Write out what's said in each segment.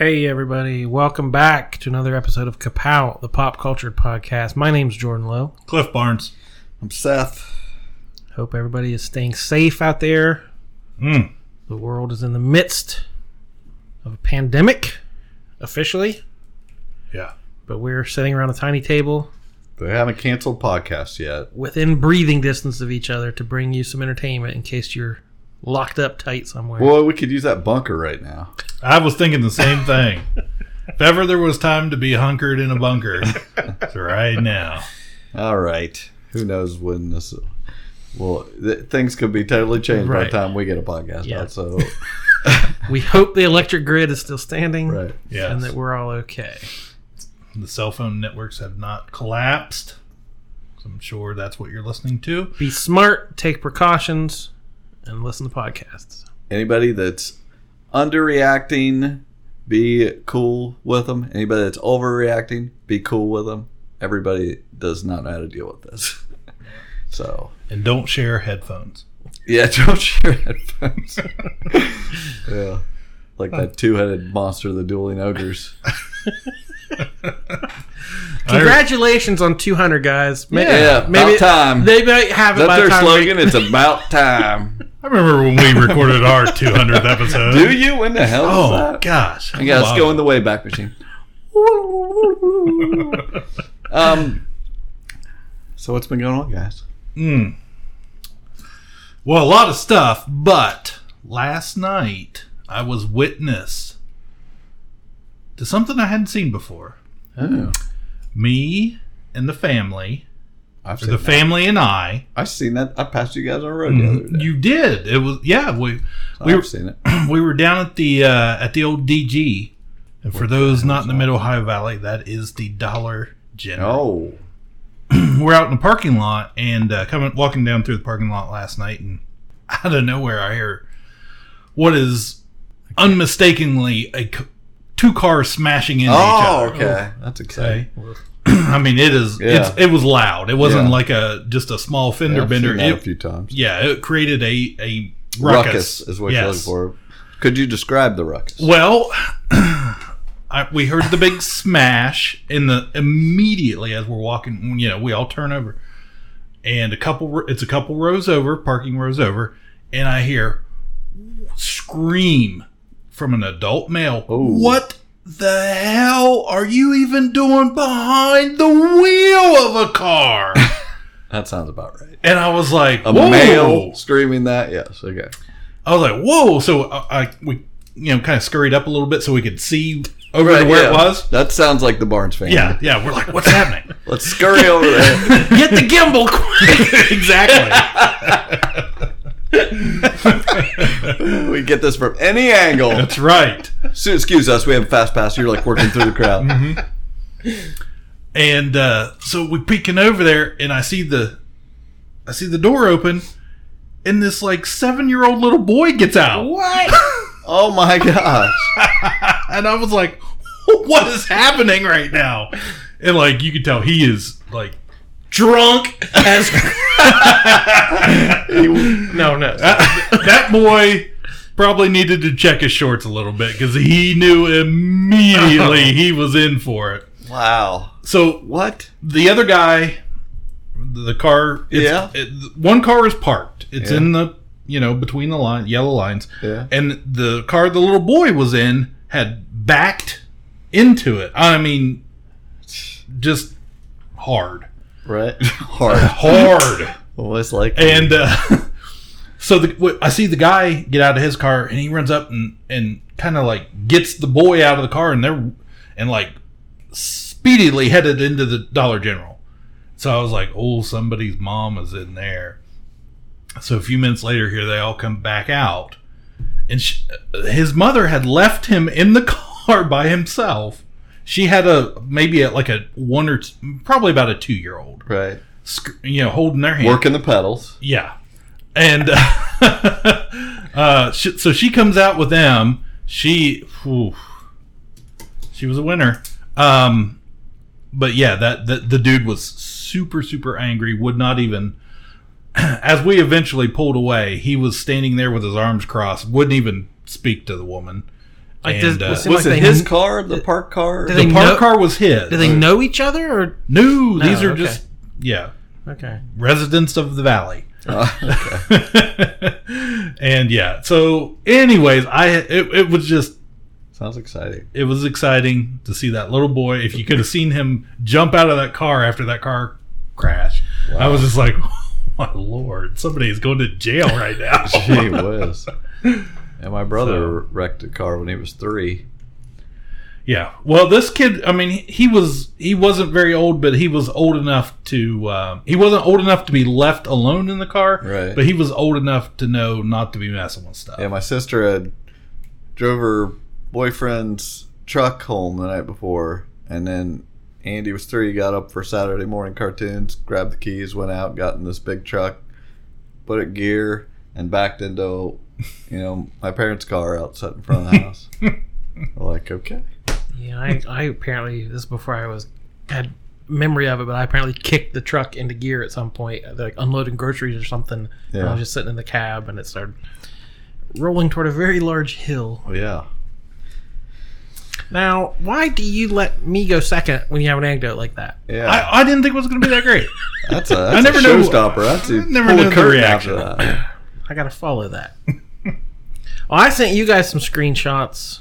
Hey everybody, welcome back to another episode of Kapow, the pop culture podcast. My name's Jordan Lowe. Cliff Barnes. I'm Seth. Hope everybody is staying safe out there. Mm. The world is in the midst of a pandemic, officially, Yeah. but we're sitting around a tiny table They haven't canceled podcasts yet. within breathing distance of each other to bring you some entertainment in case you're locked up tight somewhere. Boy, we could use that bunker right now. I was thinking the same thing. if ever there was time to be hunkered in a bunker, it's right now. All right. Who knows when this? Well, th- things could be totally changed by the time we get a podcast Yeah. out. So, we hope the electric grid is still standing right. Yes. and that we're all okay. the cell phone networks have not collapsed. So I'm sure that's what you're listening to. Be smart, take precautions, and listen to podcasts. Anybody that's underreacting, be cool with them. Anybody that's overreacting, be cool with them. Everybody does not know how to deal with this. So, And don't share headphones. yeah, don't share headphones. yeah. Like that two headed monster, the dueling ogres. Congratulations on 200 guys. May- Yeah, about time. They might have it That's by their time slogan. It's about time. I remember when we recorded our 200th episode. Do you? When the hell is Oh, that? gosh. Let's Wow. go in the Wayback Machine. um. So what's been going on, guys? Mm. Well, a lot of stuff, but last night I was witness to something I hadn't seen before. Oh, Me and the family, I've the that. family and I. I've seen that. I passed you guys on the road the other day. You did. It was yeah. We we I've were, seen it. we were down at the uh, at the old DG, and for What those not in the? Mid Ohio Valley, that is the Dollar General. Oh, we're out in the parking lot and uh, coming walking down through the parking lot last night and out of nowhere I hear what is unmistakably a two cars smashing into oh, each other. oh okay. That's exciting. Okay. I mean it is Yeah. it's, it was loud. It wasn't Yeah. like a just a small fender Yeah, bender. that a few times. yeah, it created a a Ruckus, ruckus, is what Yes. you're looking for. Could you describe the ruckus? Well, I, we heard the big smash in the immediately as we're walking. You know, we all turn over, and a couple. It's a couple rows over, parking rows over, and I hear scream from an adult male. Ooh. What the hell are you even doing behind the wheel of a car? That sounds about right. and I was like, A Whoa. male screaming that. Yes. Okay. I was like, whoa! So I, I we you know kind of scurried up a little bit so we could see over Right, to where yeah. it was. That sounds like the Barnes family. Yeah, yeah. We're like, what's happening? Let's scurry over there. Get the gimbal quick. exactly. we get this from any angle. That's right. So, excuse us, we have a fast pass. You're like working through the crowd. Mm-hmm. And uh, so we peeking over there, and I see the, I see the door open, and this like seven year old little boy gets out, what? Oh my gosh. and I was like, what is happening right now? And like you could tell, he is like drunk as No, no. that, that boy probably needed to check his shorts a little bit because he knew immediately oh. he was in for it. Wow. So What? the other guy, the car, it's, Yeah. it, one car is parked. It's Yeah. in the you know between the line yellow lines, Yeah. and the car the little boy was in had backed into it. I mean, just hard, Right? Hard. hard. Well, it's like. And uh, so the, wh- I see the guy get out of his car, and he runs up and, and kind of like gets the boy out of the car, and they're and like speedily headed into the Dollar General. So I was like, "Oh, somebody's mom is in there." So a few minutes later, here they all come back out, and she, his mother had left him in the car by himself. She had a maybe a, like a one or two, probably about a two year old, Right. you know, holding their hand. Working the pedals. Yeah, and uh, she, so she comes out with them. She, whew, she was a winner. Um, but yeah, that, that the dude was super super angry. Would not even. As we eventually pulled away, he was standing there with his arms crossed. Wouldn't even speak to the woman. Like, and does- uh, was it- like it his kn- car, the park car? Did the park know- car was his. Do they know each other or No, these are okay. just yeah okay? residents of the valley. Oh, okay. and yeah, so anyways, I it, it was just Sounds exciting. it was exciting to see that little boy. If you could have seen him jump out of that car after that car crash, I was just like, oh, my lord, somebody is going to jail right now. Gee whiz. And my brother So- wrecked a car when he was three. yeah. Well, this kid, I mean, he, was he wasn't very old, but he was old enough to um, he wasn't old enough to be left alone in the car, Right. But he was old enough to know not to be messing with stuff. Yeah, my sister had drove her boyfriend's truck home the night before, and then Andy was three. Got up for Saturday morning cartoons, grabbed the keys, went out, got in this big truck, put it gear, and backed into, you know, my parents' car outside in front of the house. Like, okay, Yeah, I, I apparently this is before I was had memory of it, but I apparently kicked the truck into gear at some point, uh, like unloading groceries or something. And I was just sitting in the cab, and it started rolling toward a very large hill. well, yeah. Now, why do you let me go second when you have an anecdote like that? Yeah, I, I didn't think it was going to be that great. that's a that's I never a knew- showstopper. That's a never pull knew the the curtain reaction. after that. I gotta follow that. Well, I sent you guys some screenshots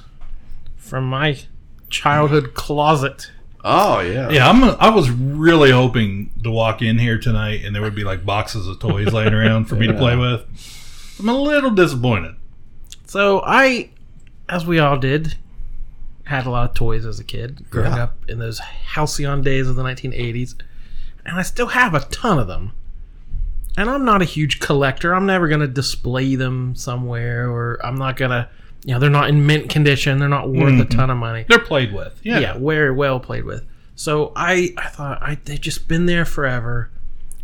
from my childhood closet. Oh yeah, Yeah, I'm. I was really hoping to walk in here tonight and there would be like boxes of toys laying around for me to play with. I'm a little disappointed. So I, as we all did, had a lot of toys as a kid growing Yeah. up in those halcyon days of the 1980s, and I still have a ton of them. And I'm not a huge collector. I'm never gonna display them somewhere, or I'm not gonna, you know, they're not in mint condition. They're not worth a mm-hmm. ton of money. They're played with. Yeah. yeah, very well played with. So I, I thought I they've just been there forever,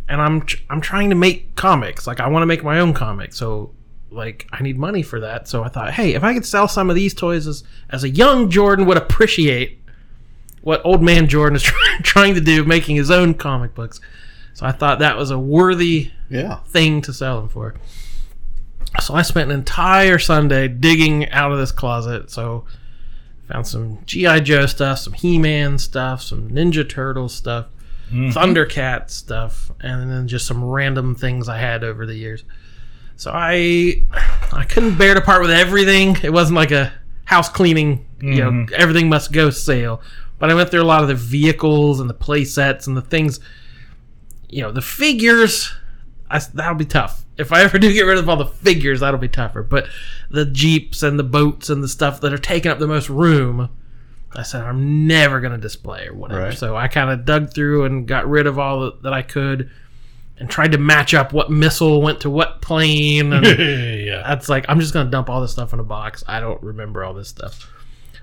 and I'm tr- I'm trying to make comics. Like I want to make my own comic. So like I need money for that. So I thought, hey, if I could sell some of these toys as as a young Jordan would appreciate what old man Jordan is trying trying to do, making his own comic books. So I thought that was a worthy yeah. thing to sell them for. So I spent an entire Sunday digging out of this closet. So found some GI Joe stuff, some He-Man stuff, some Ninja Turtle stuff, mm-hmm. Thundercat stuff, and then just some random things I had over the years. So I I couldn't bear to part with everything. It wasn't like a house cleaning, you know, mm-hmm. everything must go sale. But I went through a lot of the vehicles and the play sets and the things you know, the figures, I, that'll be tough. If I ever do get rid of all the figures, that'll be tougher. But the jeeps and the boats and the stuff that are taking up the most room, I said I'm never going to display or whatever. Right. So I kind of dug through and got rid of all that I could, and tried to match up what missile went to what plane. And yeah. that's like I'm just gonna dump all this stuff in a box. I don't remember all this stuff.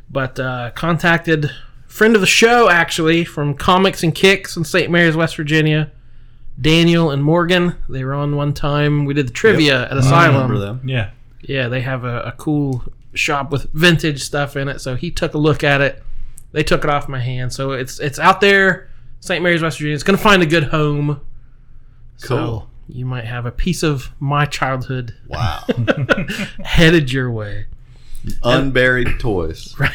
But uh, contacted friend of the show actually from Comics and Kicks in St. Mary's, West Virginia. Daniel and Morgan. They were on one time. We did the trivia at I Asylum. remember them. Yeah. Yeah, they have a, a cool shop with vintage stuff in it. So he took a look at it. They took it off my hand. So it's it's out there, St. Mary's, West Virginia. It's gonna find a good home. So Cool. you might have a piece of my childhood Wow. headed your way. Unburied toys. Right.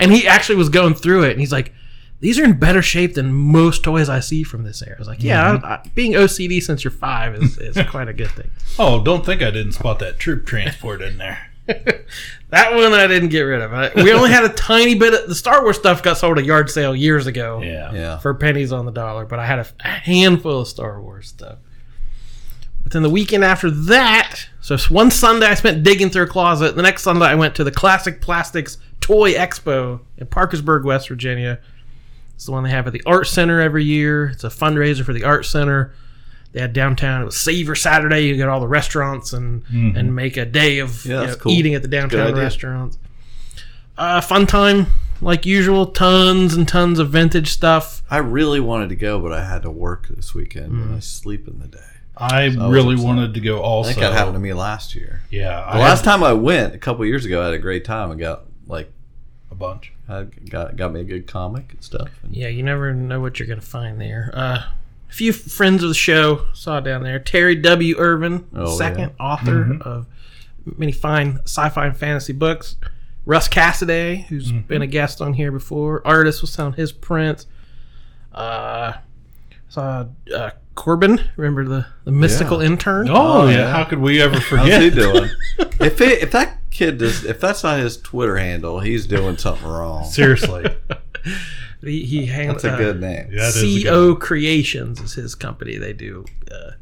And he actually was going through it, and he's like, "These are in better shape than most toys I see from this era." I was like, "Yeah, mm-hmm. I, I, being OCD since you're five is, is quite a good thing." Oh, don't think I didn't spot that troop transport in there. that one I didn't get rid of. I, we only had a tiny bit of the Star Wars stuff got sold at yard sale years ago Yeah. Yeah. for pennies on the dollar, but I had a, a handful of Star Wars stuff. But then the weekend after that, so one Sunday I spent digging through a closet. The next Sunday I went to the Classic Plastics Toy Expo in Parkersburg, West Virginia. It's the one they have at the Art Center every year. It's a fundraiser for the Art Center. They had downtown. It was Savor Saturday. You get all the restaurants and and make a day of Mm-hmm. Yeah, you know, cool. eating at the downtown restaurants. Uh, fun time like usual. Tons and tons of vintage stuff. I really wanted to go, but I had to work this weekend Mm. and I sleep in the day. I was really upset. wanted to go I also. think that happened to me last year. Yeah, I The last had time I went, a couple years ago, I had a great time. I got like a bunch. I got got me a good comic and stuff. And Yeah, you never know what you're gonna find there. Uh, a few friends of the show saw down there. Terry W. Ervin, Oh, second author of many fine sci-fi and fantasy books. Russ Cassidy, who's been a guest on here before, artist was selling his prints. Uh, saw uh, Corbin, remember the the mystical Yeah. intern? Oh, Oh, yeah. yeah. how could we ever forget? How's forget? he doing? if it, if that kid does, if that's not his Twitter handle, he's doing something wrong. Seriously, He, he hangs. That's a good name. Yeah, that is good CO Creations is his company. They do uh,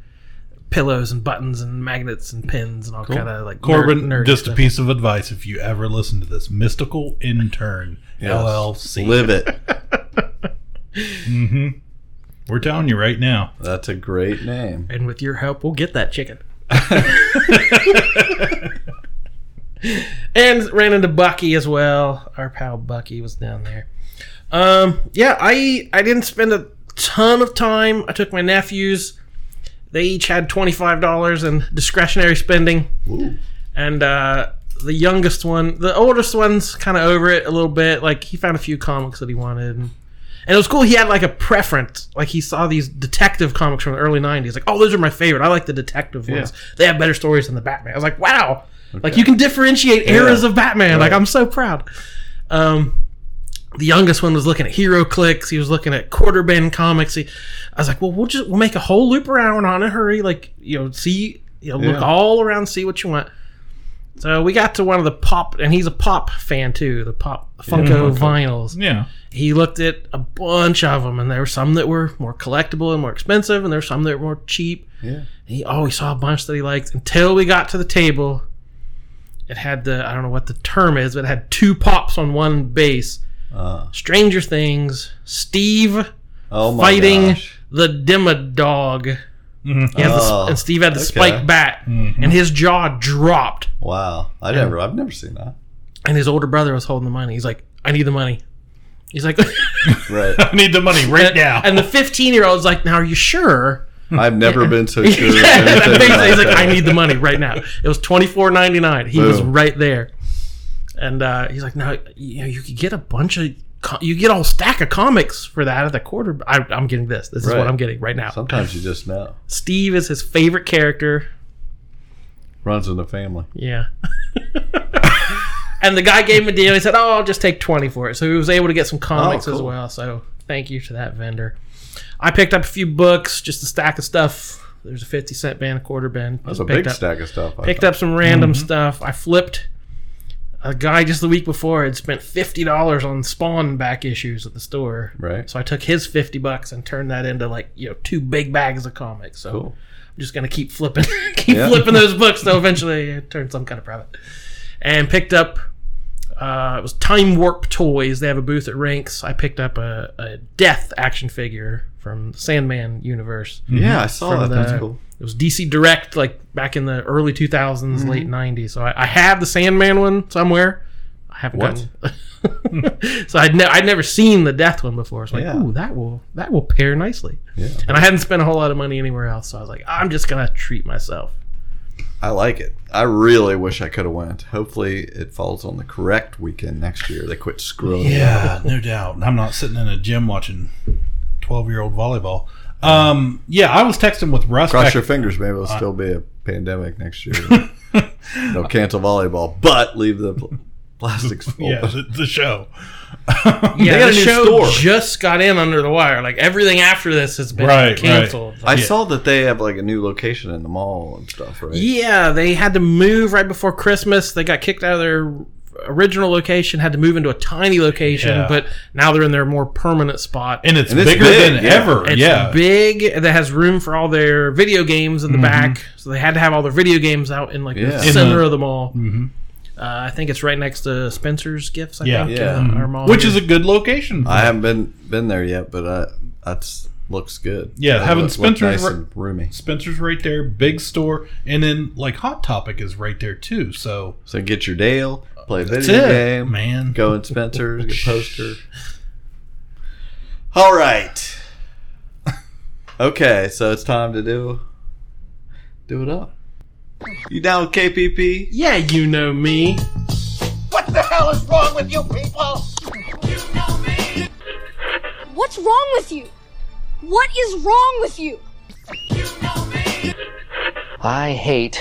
pillows and buttons and magnets and pins and all kind of like Corbin. nerd, nerdy just stuff. a piece of advice: if you ever listen to this, Mystical Intern Yes. LLC. Live it. mm-hmm. We're telling you right now. That's a great name. And with your help, we'll get that chicken. and ran into Bucky as well. Our pal Bucky was down there. Um, yeah, I I didn't spend a ton of time. I took my nephews. They each had twenty five dollars in discretionary spending. Ooh. and uh, the youngest one, the oldest one's kind of over it a little bit. Like he found a few comics that he wanted, and, and it was cool. He had like a preference. Like he saw these detective comics from the early '90s. Like, oh, those are my favorite. I like the detective ones. They have better stories than the Batman. I was like, wow. Like you can differentiate eras of Batman. Like I'm so proud. Um, the youngest one was looking at HeroClix. He was looking at Quarter Bin comics. He, I was like, well, we'll just we'll make a whole loop around on a hurry. Like you know, see, you know, look Yeah. all around, see what you want. So we got to one of the pop, and he's a pop fan too. The pop Funko vinyls. Yeah. He looked at a bunch of them, and there were some that were more collectible and more expensive, and there were some that were more cheap. Yeah. He always saw a bunch that he liked until we got to the table. It had the I don't know what the term is, but it had two pops on one base. Uh, Stranger Things, Steve oh fighting gosh. the Demodog. Mhm. He has the, Oh, and Steve had the okay. spike bat, and his jaw dropped. Wow. I never. I've never seen that. And his older brother was holding the money. He's like, "I need the money." He's like, Right. I need the money right and, now. and the 15 year old's like, "Now are you sure?" I've never been so sure. yeah, basically, he's like, "I need the money right now." It was 24.99. He was right there, and uh, he's like, "Now you know you could get a bunch of." You get a whole stack of comics for that at the quarter. I, I'm getting this. This is Right. what I'm getting right now. Sometimes you just know. Steve is his favorite character. Runs in the family. Yeah. and the guy gave him a deal. He said, "Oh, I'll just take twenty for it." So he was able to get some comics Oh, as well. So thank you to that vendor. I picked up a few books, just a stack of stuff. There's a fifty cent bin, a quarter bin. That's Just a big up, stack of stuff. I Picked thought. up some random stuff. I flipped. A guy just the week before had spent fifty dollars on Spawn back issues at the store. Right. So I took his fifty bucks and turned that into like you know two big bags of comics. So Cool. I'm just gonna keep flipping, keep Yeah. flipping those books till eventually it turn some kind of profit. And picked up. Uh, it was Time Warp Toys. They have a booth at Rinks. I picked up a, a Death action figure from the Sandman universe. Yeah, I saw From that. That's the- cool. It was DC Direct, like back in the early 2000s, Mm-hmm. late 90s. So I, I have the Sandman one somewhere. I haven't What? gotten. so I'd, ne- I'd never seen the Death one before. So like, Yeah. ooh, that will that will pair nicely. Yeah. And I hadn't spent a whole lot of money anywhere else, so I was like, I'm just gonna treat myself. I like it. I really wish I could have went. Hopefully, it falls on the correct weekend next year. They quit screwing. Yeah, no doubt. I'm not sitting in a gym watching 12 year old volleyball. Um, yeah, I was texting with Russ. Cross back- your fingers. Maybe it'll still be a pandemic next year. They'll cancel volleyball, but leave the pl- plastics full. yeah, the, the show. Yeah, They got the a new show store. just got in under the wire. Like everything after this has been Right, right. canceled. I Yeah. saw that they have like a new location in the mall and stuff, right? Yeah, they had to move right before Christmas. They got kicked out of their original location, had to move into a tiny location, Yeah. but now they're in their more permanent spot. And it's And it's bigger big, than yeah. ever. It's yeah. big. That has room for all their video games in the back, so they had to have all their video games out in like Yeah. the In center the- of the mall. Uh, I think it's right next to Spencer's Gifts. I Yeah. think, Yeah. uh, our mall Which here. is a good location. I haven't been been there yet, but uh, that's looks good. Yeah, They having look- look Spencer's nice ri- and roomy. Spencer's right there, big store, and then like Hot Topic is right there too. So So get your Dale, play a video it, game, man. go in Spencer's, get a poster. All right. Okay, so it's time to do do it up. You down with KPP? Yeah, you know me. What the hell is wrong with you people? You know me. What's wrong with you? What is wrong with you? You know me. I hate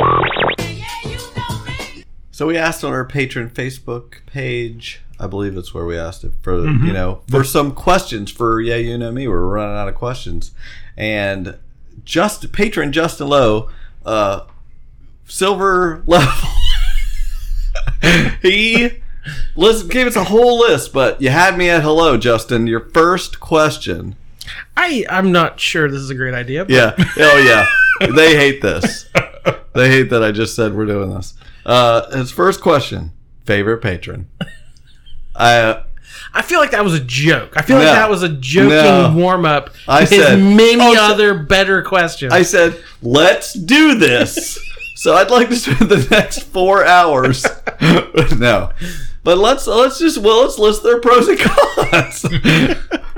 So we asked on our patron Facebook page. I believe it's where we asked it for you know for some questions for yeah you know me. We're running out of questions, and just patron Justin Lowe, uh, silver level. he listen gave us a whole list, but you had me at hello, Justin. Your first question. I I'm not sure this is a great idea. But Yeah. Oh yeah. They hate this. They hate that I just said we're doing this. Uh, his first question: favorite patron. I uh, I feel like that was a joke. I feel No. like that was a joking No. warm up. I his said- many Oh, so- other better questions. I said let's do this. so I'd like to spend the next four hours. no, but let's let's just well let's list their pros and cons.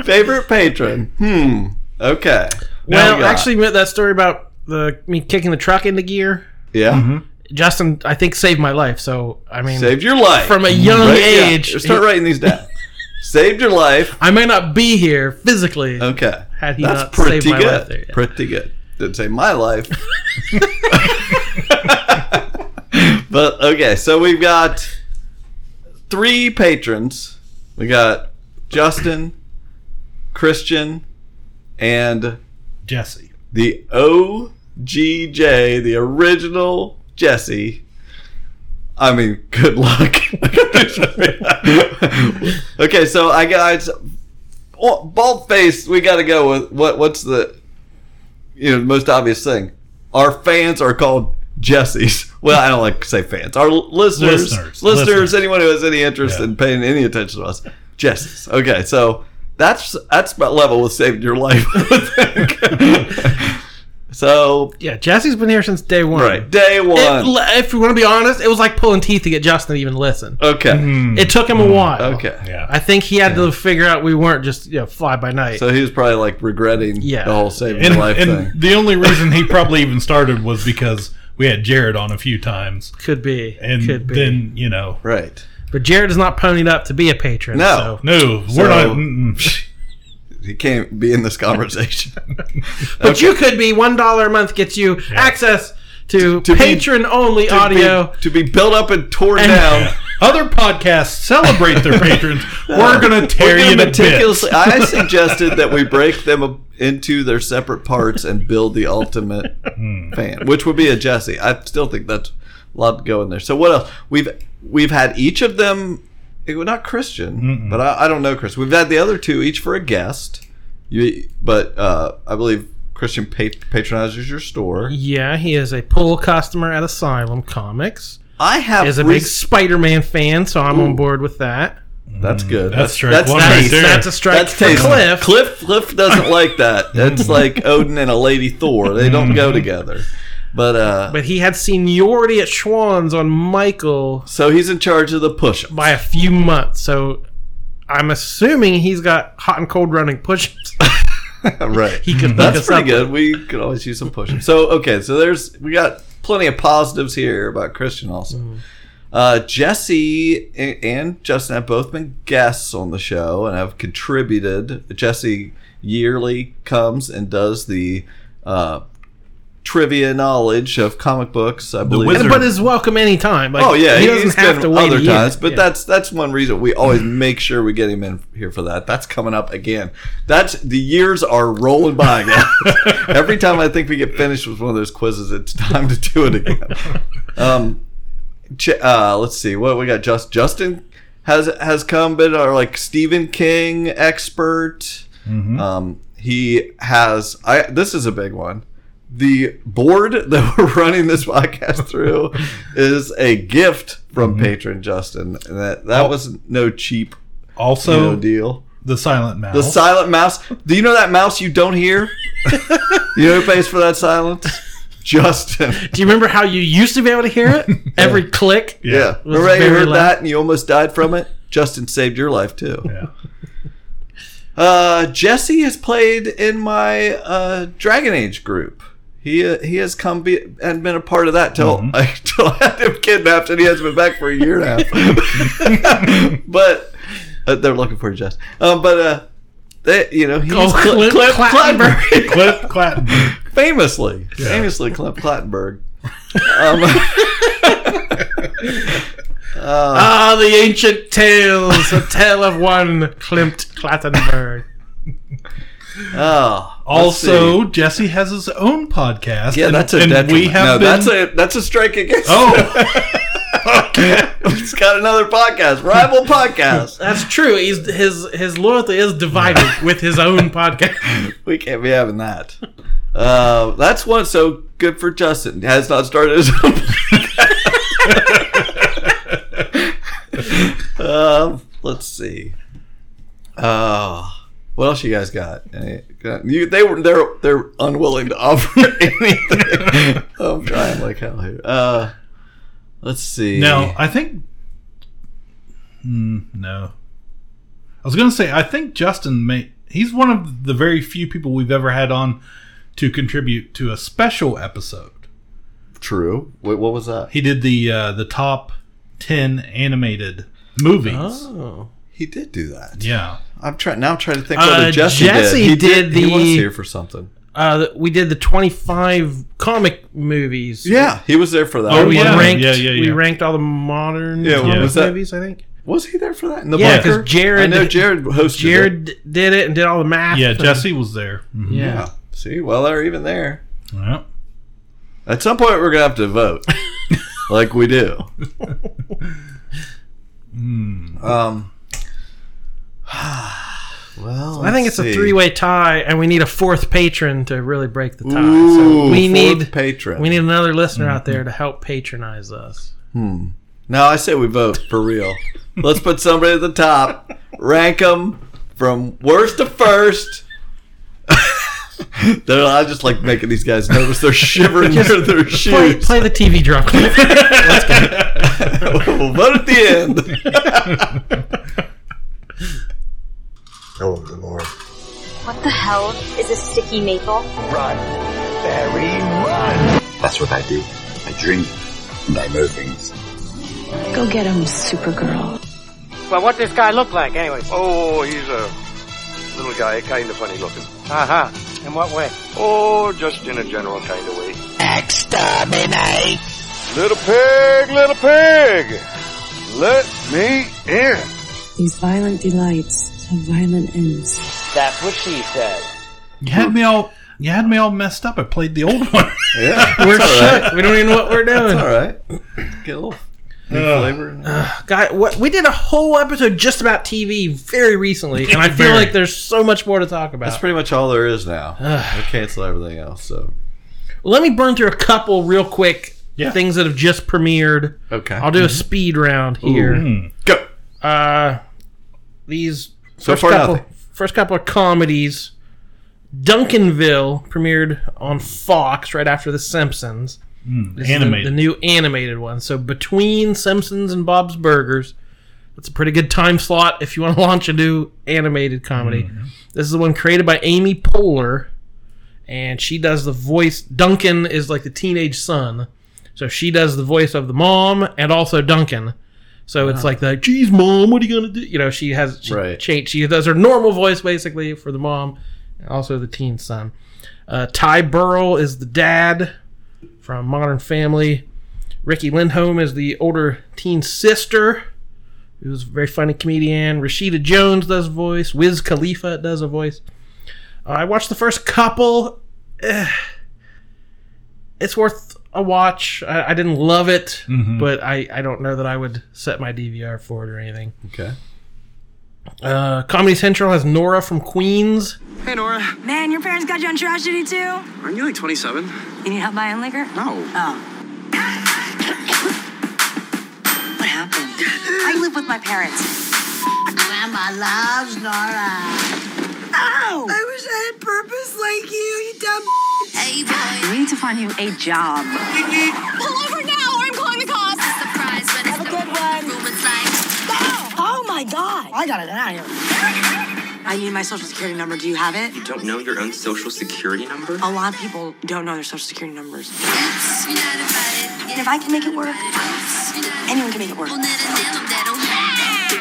favorite patron. Hmm. Okay. Well, we got- actually, that story about the me kicking the truck into gear, yeah. Justin, I think saved my life. So I mean, Saved your life from a young Right? Yeah. age. Start writing these down. Saved your life. I may not be here physically. Okay. Had he That's not pretty saved my good. life there, yeah. Pretty good. Didn't say my life. but okay, so we've got three patrons. We got Justin, Christian, and Jesse. the OGJ, the original Jesse. I mean, good luck. okay, so I got oh, bald face. We got to go with what? What's the you know most obvious thing? Our fans are called Jessies. Well, I don't like to say fans. Our listeners, Listeners. listeners, Listeners. anyone who has any interest Yeah. in paying any attention to us, Jessies. Okay, so that's that's my level with saving your life. I think. so Yeah, Jesse's been here since day one. right, day one. It, if we want to be honest, it was like pulling teeth to get Justin to even listen. okay, hmm. It took him a hmm. while. okay. Yeah. I think he had to figure out we weren't just you know fly by night. So he was probably like regretting Yeah. the whole saving and, life and thing. the only reason he probably even started was because we had Jared on a few times, could be. and could be. then you know, Right. but Jared is not ponied up to be a patron. No. So. no, we're not. mm-mm. He can't be in this conversation. But you could be one dollar a month gets you access to, To be- patron only To audio. be, to be built up and torn And- down. Other podcasts celebrate their patrons. We're gonna tear We're you gonna to bits. meticulously. I suggested that we break them into their separate parts and build the ultimate Hmm. fan, which would be a Jesse. I still think that's a lot to go in there. So what else? We've we've had each of them. Well, Not Christian, but I, I don't know Chris. We've had the other two each for a guest. You, but uh, I believe Christian pa- patronizes your store. Yeah, he is a pull customer at Asylum Comics. I have Is a re- big Spider-Man fan, so I'm on board with that. That's good. That's strike one That's, right there. that's a strike That's for tasty. Cliff. Cliff Cliff doesn't like that. That's like Odin and a Lady Thor. They don't go together. But uh But he had seniority at Schwann's on Michael so he's in charge of the push by a few months. So I'm assuming he's got hot and cold running push-ups. right. he could That's pretty up good. We could always use some push So okay, so there's we got plenty of positives here about Christian also. Mm. Uh, Jesse and Justin have both been guests on the show and have contributed. Jesse yearly comes and does the uh, trivia knowledge of comic books. I believe. wizard. but is welcome anytime. Like, Oh yeah, he he doesn't has have been to wait other a year. times, but Yeah. that's that's one reason we always make sure we get him in here for that. That's coming up again. That's the years are rolling by, guys. Every time I think we get finished with one of those quizzes, it's time to do it again. Um, Ch- uh, let's see what we got. Just Justin has has come, been our like Stephen King expert. Um, he has. I this is a big one. The board that we're running this podcast through is a gift from patron Justin. And that that was no cheap you know, Also, deal. the silent mouse. The silent mouse. Do you know that mouse you don't hear? you know who pays for that silence? Justin. Do you remember how you used to be able to hear it? Every click. Yeah. was Remember how you heard loud. that and you almost died from it? Justin saved your life too. Yeah. Uh, Jesse has played in my uh, Dragon Age group. He uh, he has come be, and been a part of that till I, till I had him kidnapped and he hasn't been back for a year and a half. but uh, they're looking for you, Jess. Um, but uh, they, you know he's Oh, Cl- Clint Clint Clattenburg. Clattenburg. Clip Clattenburg. famously, famously Clint Clattenburg. Um, Ah, the ancient tales, a tale of one Klimt Clattenburg. Oh, Also, see. Jesse has his own podcast. yeah, and- that's a and detriment. we have no, been, that's a that's a strike against. Oh, He's got another podcast, rival podcast. That's true. He's his his loyalty is divided with his own podcast. We can't be having that. Uh, that's one. So good for Justin. Has not started his own. um, let's see. Uh, what else you guys got? You, they were they're they're unwilling to offer anything. I'm trying like hell here. Uh, let's see. now I think. Hmm, no, I was going to say I think Justin may. He's one of the very few people we've ever had on to contribute to a special episode. true. Wait, what was that? He did the uh, the top ten animated movies. Oh, He did do that. Yeah, I'm trying now. I'm trying to think Uh, what Jesse, Jesse did. He did He was the- here for something. uh, we did the twenty five comic movies. Yeah, he was there for that. Oh, we yeah. ranked. Yeah, yeah, We ranked all the modern Yeah, comic was that- movies. I think Was he there for that? In the Yeah, bunker? 'cause Jared- I know Jared hosted. Jared did it and did all the math. yeah. and- Jesse was there. Mhm. Yeah. Yeah. See, well, they're even there. Yeah. At some point, we're gonna have to vote, like we do. Um. I think it's a three way tie, and we need a fourth patron to really break the tie. Ooh, so we need patron. we need another listener out there mm-hmm. to help patronize us. Hmm. No, I say we vote for real. Let's put somebody at the top, rank them from worst to first. I just like making these guys nervous. They're shivering near their Play, shoes. play the TV drop. drum. we'll vote at the end. Oh, good lord. What the hell is a sticky maple? Run, Barry, run! That's what I do. I dream and I know things. Go get him, Supergirl. Well, what does this guy look like, anyway? Oh, he's a little guy, kind of funny looking. Uh huh. In what way? Oh, just in a general kind of way. Exterminate! Little pig, little pig! Let me in! These violent delights have violent ends. That's what she said. You had me all. You had me all messed up. I played the old one. Yeah, we're it's all right. We don't even know what we're doing. All right, get a little new flavor. in there. Guy, what we did a whole episode just about TV very recently, and I feel Very. like there's so much more to talk about. That's pretty much all there is now. I cancel everything else. So Let me burn through a couple real quick Yeah. things that have just premiered. okay, I'll do a speed round here. Hmm. go. Uh, these So first far, couple, nothing. first couple of comedies. Duncanville premiered on Fox right after The Simpsons. Hmm, this is the- the, new animated one. So between Simpsons and Bob's Burgers, that's a pretty good time slot if you want to launch a new animated comedy. Hmm, hmm. This is the one created by Amy Poehler, and she does the voice. Duncan is like the teenage son, so she does the voice of the mom and also Duncan. So it's like the, geez, mom, what are you gonna do? You know, she has she Right. changed. She does her normal voice basically for the mom, also the teen son. Uh, Ty Burrell is the dad from Modern Family. Riki Lindhome is the older teen sister, who's a very funny comedian. Rashida Jones does a voice. Wiz Khalifa does a voice. Uh, I watched the first couple. It's worth a watch. I, I didn't love it, Mhm. but I, I don't know that I would set my DVR for it or anything. Okay. Uh, Comedy Central has Nora from Queens. Hey, Nora. Man, your parents got you on trash duty too? Aren't you like 27? You need help buying liquor? No. Oh. what happened? I live with my parents. Grandma loves Nora. Ow! I wish I had purpose like you, you dumb. We need to find you a job. Pull over now or I'm calling the cops. Surprise, but Have a good one. Like... Oh my god. I gotta get out of here. I need my social security number. Do you have it? You don't know your own social security number? A lot of people don't know their social security numbers. And if I can make it work, anyone can make it work.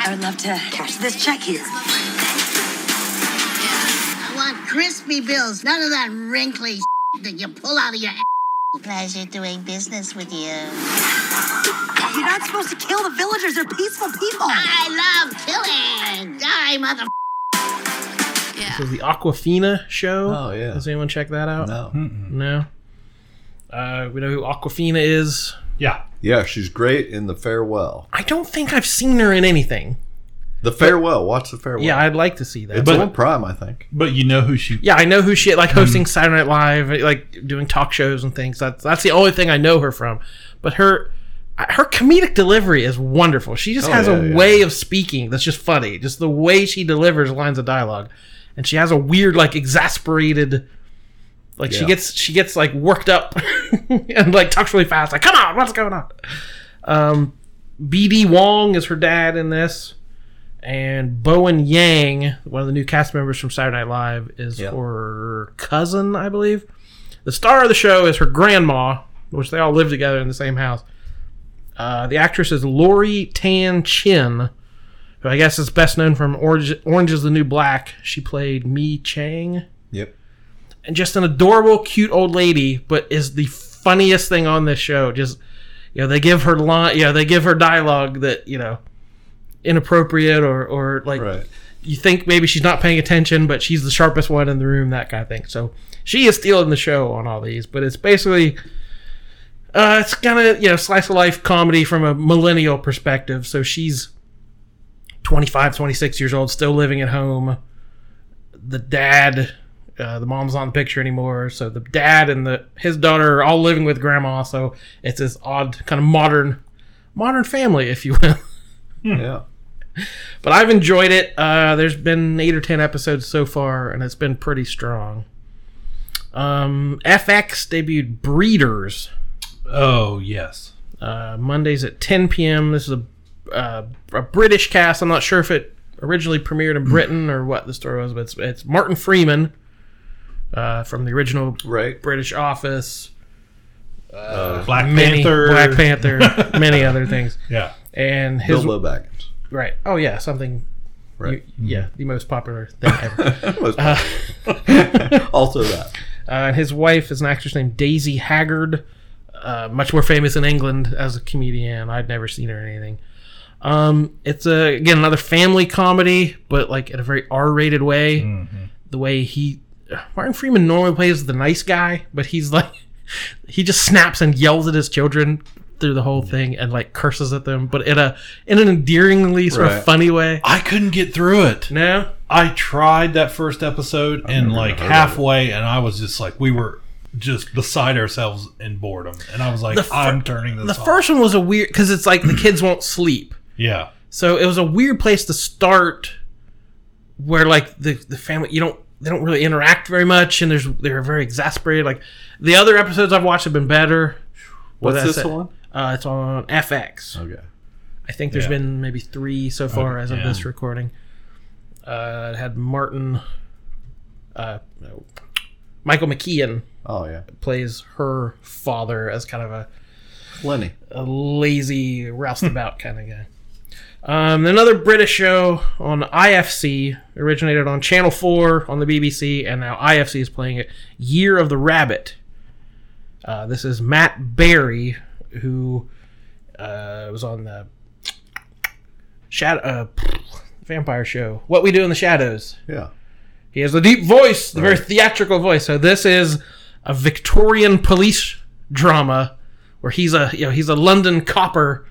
I would love to cash this check here. I want crispy bills, none of that wrinkly that you pull out of your ass. Pleasure doing business with you. You're not supposed to kill the villagers. They're peaceful people. I love killing. Die, mother. This is the Awkwafina show. Oh, yeah. Does anyone check that out? No. No. Uh, we know who Awkwafina is. Yeah. Yeah, she's great in The Farewell. I don't think I've seen her in anything. The Farewell. Watch The Farewell. Yeah, I'd like to see that. It's But- on Prime, I think. But you know who she Yeah, I know who she like hosting Saturday Night Live, like doing talk shows and things. That's that's the only thing I know her from. But her her comedic delivery is wonderful. She just Oh, has yeah, a yeah. way of speaking that's just funny. Just the way she delivers lines of dialogue, and she has a weird, like exasperated. Like she gets she gets like worked up and like talks really fast. Like, come on, what's going on? Um, BD Wong is her dad in this, and Bowen Yang, one of the new cast members from Saturday Night Live, is Yeah. her cousin, I believe. The star of the show is her grandma, which they all live together in the same house. Uh, the actress is Lori Tan Chin, who I guess is best known from Orange, Orange is the New Black. She played Mei Chang Yep. and just an adorable, cute old lady, but is the funniest thing on this show. Just you know, they give her line, you know, they give her dialogue that you know, inappropriate or or like Right. you think maybe she's not paying attention, but she's the sharpest one in the room, that kind of thing. So she is stealing the show on all these, but it's basically. Uh, it's kind of you know slice of life comedy from a millennial perspective. So she's 25, 26 years old, still living at home. The dad, uh, the mom's not in the picture anymore. So the dad and the his daughter are all living with grandma. So it's this odd kind of modern, modern family, if you will. Yeah. But I've enjoyed it. Uh, there's been eight or ten episodes so far, and it's been pretty strong. Um, FX debuted Breeders. Oh yes. Uh, Mondays at 10 p.m. This is a, uh, a British cast. I'm not sure if it originally premiered in Britain or what the story was, but it's, it's Martin Freeman uh, from the original Right. British Office, Uh, Black many Panther. Black Panther, many other things. Yeah. And his Bilbo Baggins. Right. Oh yeah, something. Right. you- yeah, the most popular thing ever. Most Uh, also that. Uh, and his wife is an actress named Daisy Haggard, uh, much more famous in England as a comedian. I'd never seen her in anything. Um, it's a, again another family comedy, but like in a very R-rated way. The way he Martin Freeman normally plays the nice guy, but he's like he just snaps and yells at his children through the whole thing and like curses at them, but in a in an endearingly sort Right. of funny way. I couldn't get through it. No, I tried that first episode and like halfway, and I was just like, we were just beside ourselves in boredom, and I was like, The fir- I'm turning this the off. first one was a weird because it's like the kids won't sleep. yeah, So it was a weird place to start, where like the the family you don't they don't really interact very much, and there's they're very exasperated. Like the other episodes I've watched have been better. What's this one? Uh, it's on FX. Okay. I think there's Yeah. been maybe three so far Okay, as of yeah. this recording. Uh, it had Martin, uh, no, Michael McKean Oh yeah. plays her father as kind of a Lenny. a lazy, roustabout kind of guy. Um, another British show on IFC originated on Channel 4 on the BBC, and now IFC is playing it. Year of the Rabbit. Uh, this is Matt Berry, who uh, was on the Shadow uh, Vampire Show. What We Do in the Shadows. Yeah. He has a deep voice, the very theatrical voice. So this is a Victorian police drama where he's a you know he's a London copper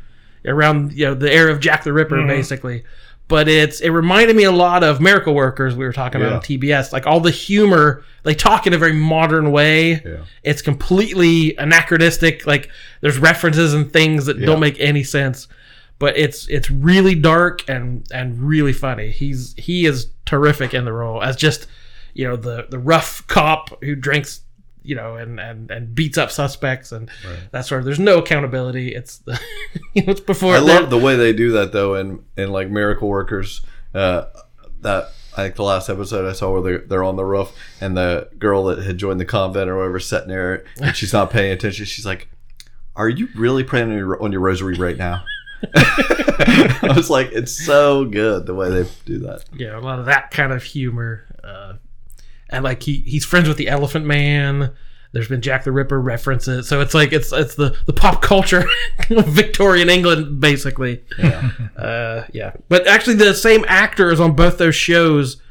around you know the era of Jack the Ripper Mhm. basically. But it's it reminded me a lot of Miracle Workers we were talking about on TBS. Like all the humor, they talk in a very modern way. It's completely anachronistic. Like there's references and things that Yeah. don't make any sense. But it's it's really dark and and really funny. He's he is terrific in the role as just you know the the rough cop who drinks you know and and and beats up suspects and that sort of. There's no accountability. It's the you know, it's before I love the way they do that though in in like Miracle Workers. Uh, that I think the last episode I saw where they're, they're on the roof and the girl that had joined the convent or whatever sitting there and she's not paying attention. She's like, "Are you really praying on your, on your rosary right now?" I was like, "It's so good the way they do that." yeah, a lot of that kind of humor. Uh, and like he he's friends with the Elephant Man. There's been Jack the Ripper references, so it's like it's it's the the pop culture of Victorian England basically. Yeah. uh, yeah. But actually, the same actor is on both those shows.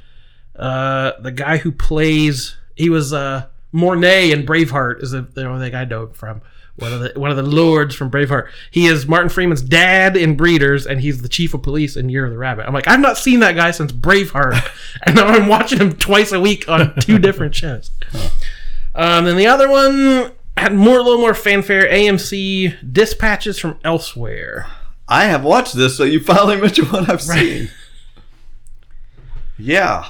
Uh, the guy who plays he was uh, Mornay in Braveheart is the, the only thing I know him from. One of the one of the lords from Braveheart. He is Martin Freeman's dad in Breeders, and he's the chief of police in Year of the Rabbit. I'm like, I've not seen that guy since Braveheart, and now I'm watching him twice a week on two different shows. Um, then the other one had more, a little more fanfare. AMC Dispatches from Elsewhere. I have watched this, so you finally mentioned what I've seen. Yeah.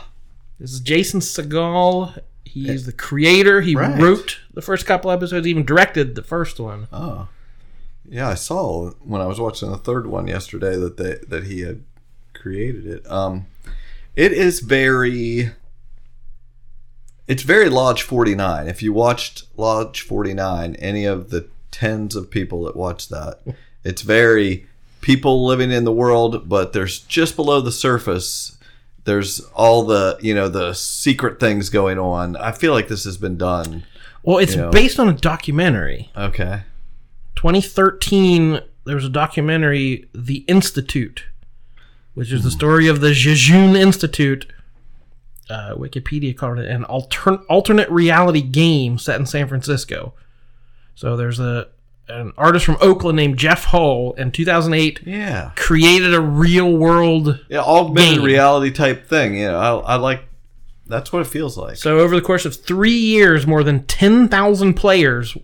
This is Jason Segal. He's the creator. He Right. wrote the first couple episodes, even directed the first one. Oh. Yeah, I saw when I was watching the third one yesterday that they that he had created it. Um it is very it's very Lodge 49. If you watched Lodge 49, any of the tens of people that watch that, it's very people living in the world, but there's just below the surface there's all the, you know, the secret things going on. I feel like this has been done. Well, it's you know. based on a documentary. Okay. 2013, there was a documentary, The Institute, which is the story of the Jejune Institute. Uh, Wikipedia called it an altern- alternate reality game set in San Francisco. So there's a an artist from Oakland named Jeff Hull in 2008 Yeah. created a real world Yeah, augmented game. reality type thing. You know, I, I like. That's what it feels like. So over the course of three years, more than ten thousand players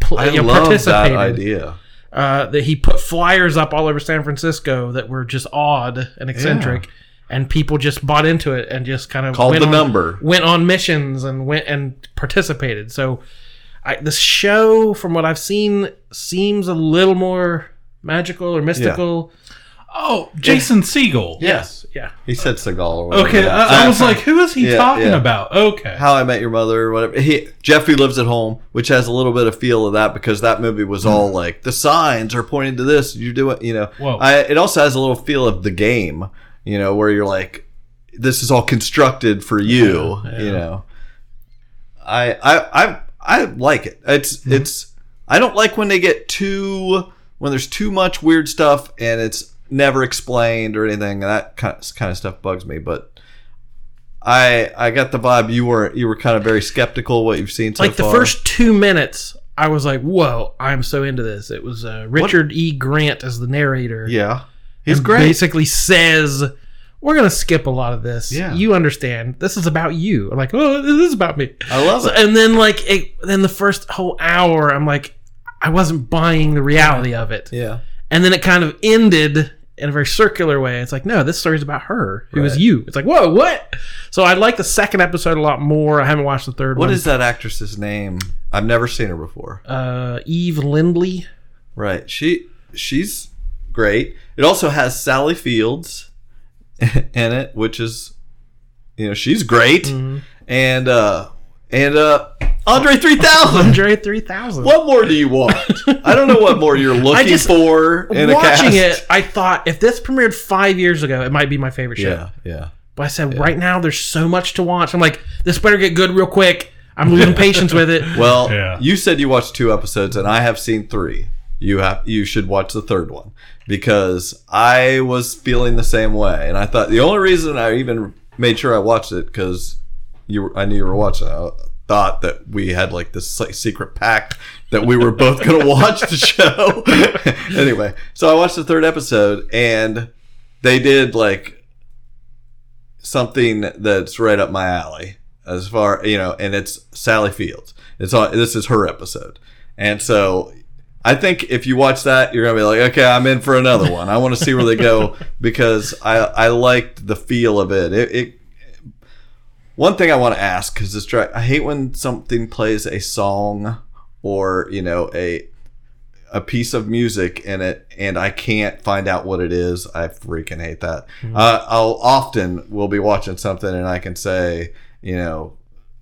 pl- I you know, love that participated. idea. Uh, that he put flyers up all over San Francisco that were just odd and eccentric, and people just bought into it and just kind of Called went the on- number. went on missions and went and participated. So, I, the show, from what I've seen, seems a little more magical or mystical. Oh, Jason Segel. Yes, yeah. He said Seagal. Or whatever. Okay, Yeah. I, I was like, who is he Yeah, talking yeah. about? Okay. How I Met Your Mother or whatever. He Jeffrey Lives at Home, which has a little bit of feel of that because that movie was all like the signs are pointing to this. You do it, you know. Whoa. I, it also has a little feel of the game, you know, where you're like, this is all constructed for you, Yeah, you know. I I I I like it. It's Mm-hmm. it's I don't like when they get too when there's too much weird stuff and it's never explained or anything. That kind of, kind of stuff bugs me, but I I got the vibe you were you were kind of very skeptical what you've seen so like the far. first two minutes, I was like, "Whoa, I'm so into this." It was uh, Richard E. Grant as the narrator. Yeah. He's great. Basically says, "We're gonna skip a lot of this. Yeah. You understand? This is about you." I'm like, "Oh, this is about me." I love So- it. And then like, it, then the first whole hour, I'm like, I wasn't buying the reality of it. Yeah. And then it kind of ended in a very circular way. It's like, no, this story's about her. It was you. It's like, whoa, what? So I like the second episode a lot more. I haven't watched the third What one. is that actress's name? I've never seen her before. Uh, Eve Lindley. Right. She she's great. It also has Sally Fields in it, which is you know, she's great. Mm-hmm. And uh and uh Andre 3000. Andre 3000. What more do you want? I don't know what more you're looking just for in a watching it. I thought if this premiered five years ago, it might be my favorite show. Yeah, yeah. But I said right now there's so much to watch. I'm like, this better get good real quick. I'm losing patience with it. Well, Yeah. you said you watched two episodes, and I have seen three. You have you should watch the third one because I was feeling the same way, and I thought the only reason I even made sure I watched it because you were, I knew you were watching. I thought that we had like this like, secret pact that we were both going to watch the show. anyway, so I watched the third episode, and they did like something that's right up my alley as far you know and it's sally fields it's on this is her episode and so i think if you watch that you're gonna be like okay i'm in for another one i want to see where they go because i i liked the feel of it it, it one thing i want to ask because this track i hate when something plays a song or you know a a piece of music in it and I can't find out what it is, I freaking hate that. Uh, I'll often will be watching something and I can say, you know,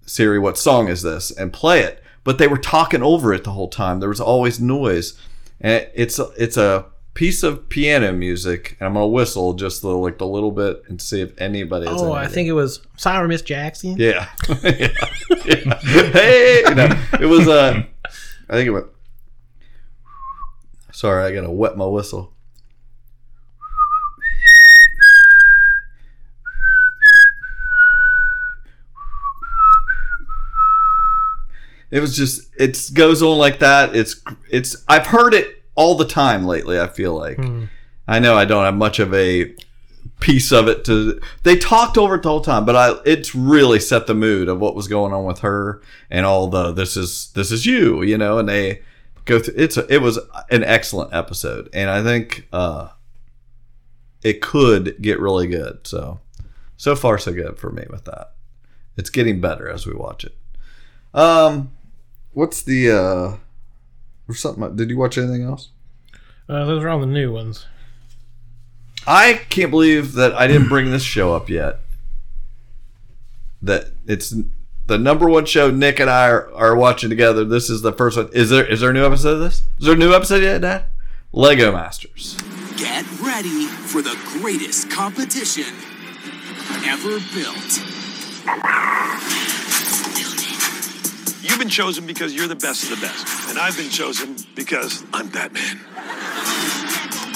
Siri, what song is this? And play it. But they were talking over it the whole time. There was always noise. And it's it's a piece of piano music. And I'm gonna whistle just the, like the little bit and see if anybody. Oh, I think it was Sorry, Miss Jackson. Yeah. yeah. Yeah. Hey, you know, it was uh I think it was Sorry, I gotta wet my whistle. It was just it goes on like that. It's it's I've heard it all the time lately, I feel like. I know I don't have much of a piece of it to they talked over it the whole time but i it's really set the mood of what was going on with her and all the this is this is you you know and they go through it's a, it was an excellent episode. And i think uh it could get really good. So so far so good for me with that. It's getting better as we watch it. Um what's the uh or something did you watch anything else Uh, those are all the new ones. I can't believe that I didn't bring this show up yet. That it's the number one show Nick and I are, are watching together. This is the first one. Is there is there a new episode of this? Is there a new episode yet, Dad? Lego Masters. Get ready for the greatest competition ever built. You've been chosen because you're the best of the best. And I've been chosen because I'm Batman.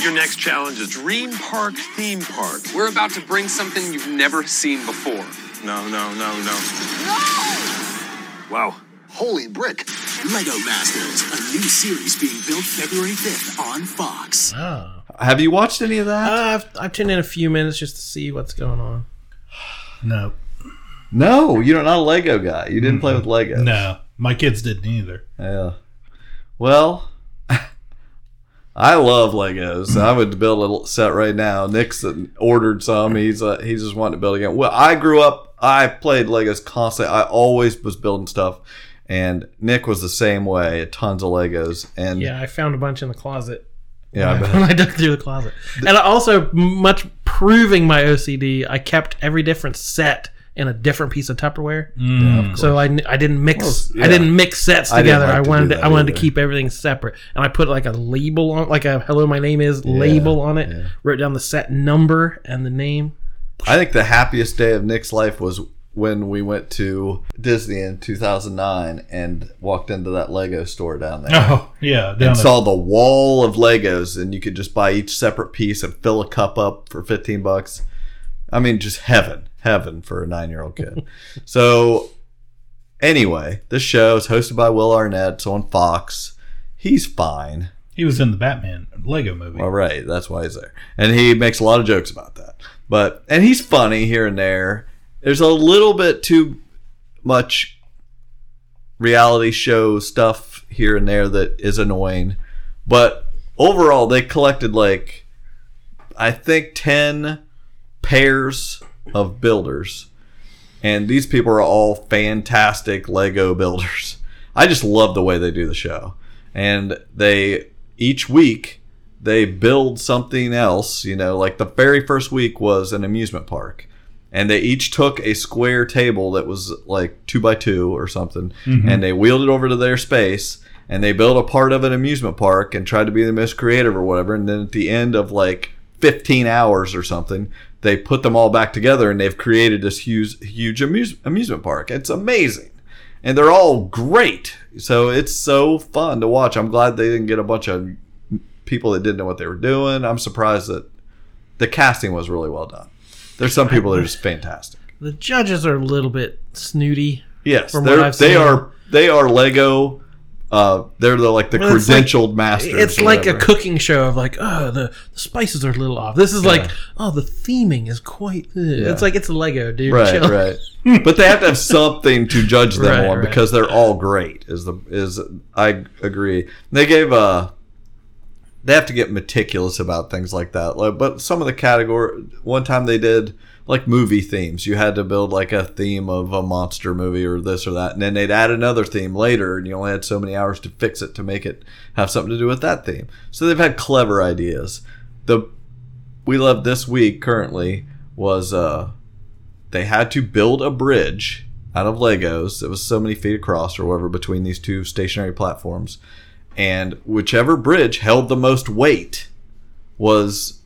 Your next challenge is Dream Park Theme Park. We're about to bring something you've never seen before. No, no, no, no. No! Wow. Holy brick. Lego Masters, a new series being built February 5th on Fox. Oh. Have you watched any of that? Uh, I've, I've tuned in a few minutes just to see what's going on. No. No, you're not a Lego guy. You didn't play with Lego. No, my kids didn't either. Yeah. Well, I love Legos. I would build a set right now. Nick's ordered some. He's uh, he's just wanting to build again. Well, I grew up. I played Legos constantly. I always was building stuff, and Nick was the same way. Tons of Legos, and Yeah, I found a bunch in the closet. Yeah, I when bet. when I dug through the closet, and I also much proving my OCD, I kept every different set in a different piece of Tupperware. Mm. so I, I didn't mix Well, I didn't mix sets I together. like I, wanted to, that I wanted either. to keep everything separate, and I put like a label on, like a "Hello, my name is" Yeah, label on it. yeah. Wrote down the set number and the name. I think the happiest day of Nick's life was when we went to Disney in 2009 and walked into that Lego store down there. Oh, yeah. Down and at- saw the wall of Legos, and you could just buy each separate piece and fill a cup up for 15 bucks. I mean, just heaven, heaven for a nine year old kid. so, anyway, this show is hosted by Will Arnett. It's on Fox. He's fine. He was in the Batman Lego movie. All right, that's why he's there, and he makes a lot of jokes about that. But and he's funny here and there. There's a little bit too much reality show stuff here and there that is annoying, but overall they collected like I think ten pairs of builders, and these people are all fantastic Lego builders. I just love the way they do the show, and they each week they build something else. You know, like the very first week was an amusement park, and they each took a square table that was like two by two or something, Mhm. and they wheeled it over to their space, and they built a part of an amusement park and tried to be the most creative or whatever. And then at the end of like 15 hours or something, they put them all back together, and they've created this huge, huge amuse- amusement park. It's amazing and they're all great. So it's so fun to watch. I'm glad they didn't get a bunch of people that didn't know what they were doing. I'm surprised that the casting was really well done. There's some people that are just fantastic. The judges are a little bit snooty. Yes, they're, they are they are Lego. Uh, they're the like the Well, it's like- credentialed masters. It's like a cooking show of like, oh, the, the spices are a little off. This is like, oh, the theming is quite. Yeah. It's like it's Lego, dude. right, Chill. right. but they have to have something to judge them Right, on right. because they're all great. Is the is I agree. They gave uh they have to get meticulous about things like that. Like, but some of the category one time they did like movie themes. You had to build like a theme of a monster movie or this or that, and then they'd add another theme later, and you only had so many hours to fix it to make it have something to do with that theme. So they've had clever ideas. The we love this week currently was uh they had to build a bridge out of Legos. It was so many feet across or whatever between these two stationary platforms. And whichever bridge held the most weight was,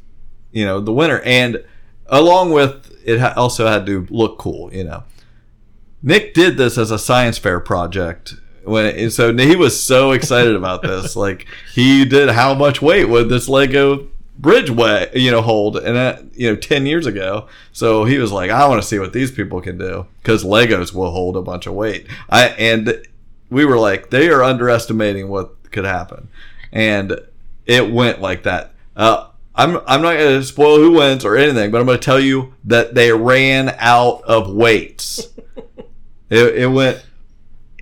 you know, the winner. And along with it ha- also had to look cool, you know. Nick did this as a science fair project when and so he was so excited about this. Like he did how much weight would this Lego bridge weigh, you know, hold and that, you know, 10 years ago. So he was like, I want to see what these people can do cuz Legos will hold a bunch of weight. I and we were like they are underestimating what could happen. And it went like that. Uh I'm, I'm not going to spoil who wins or anything, but I'm going to tell you that they ran out of weights. it, it went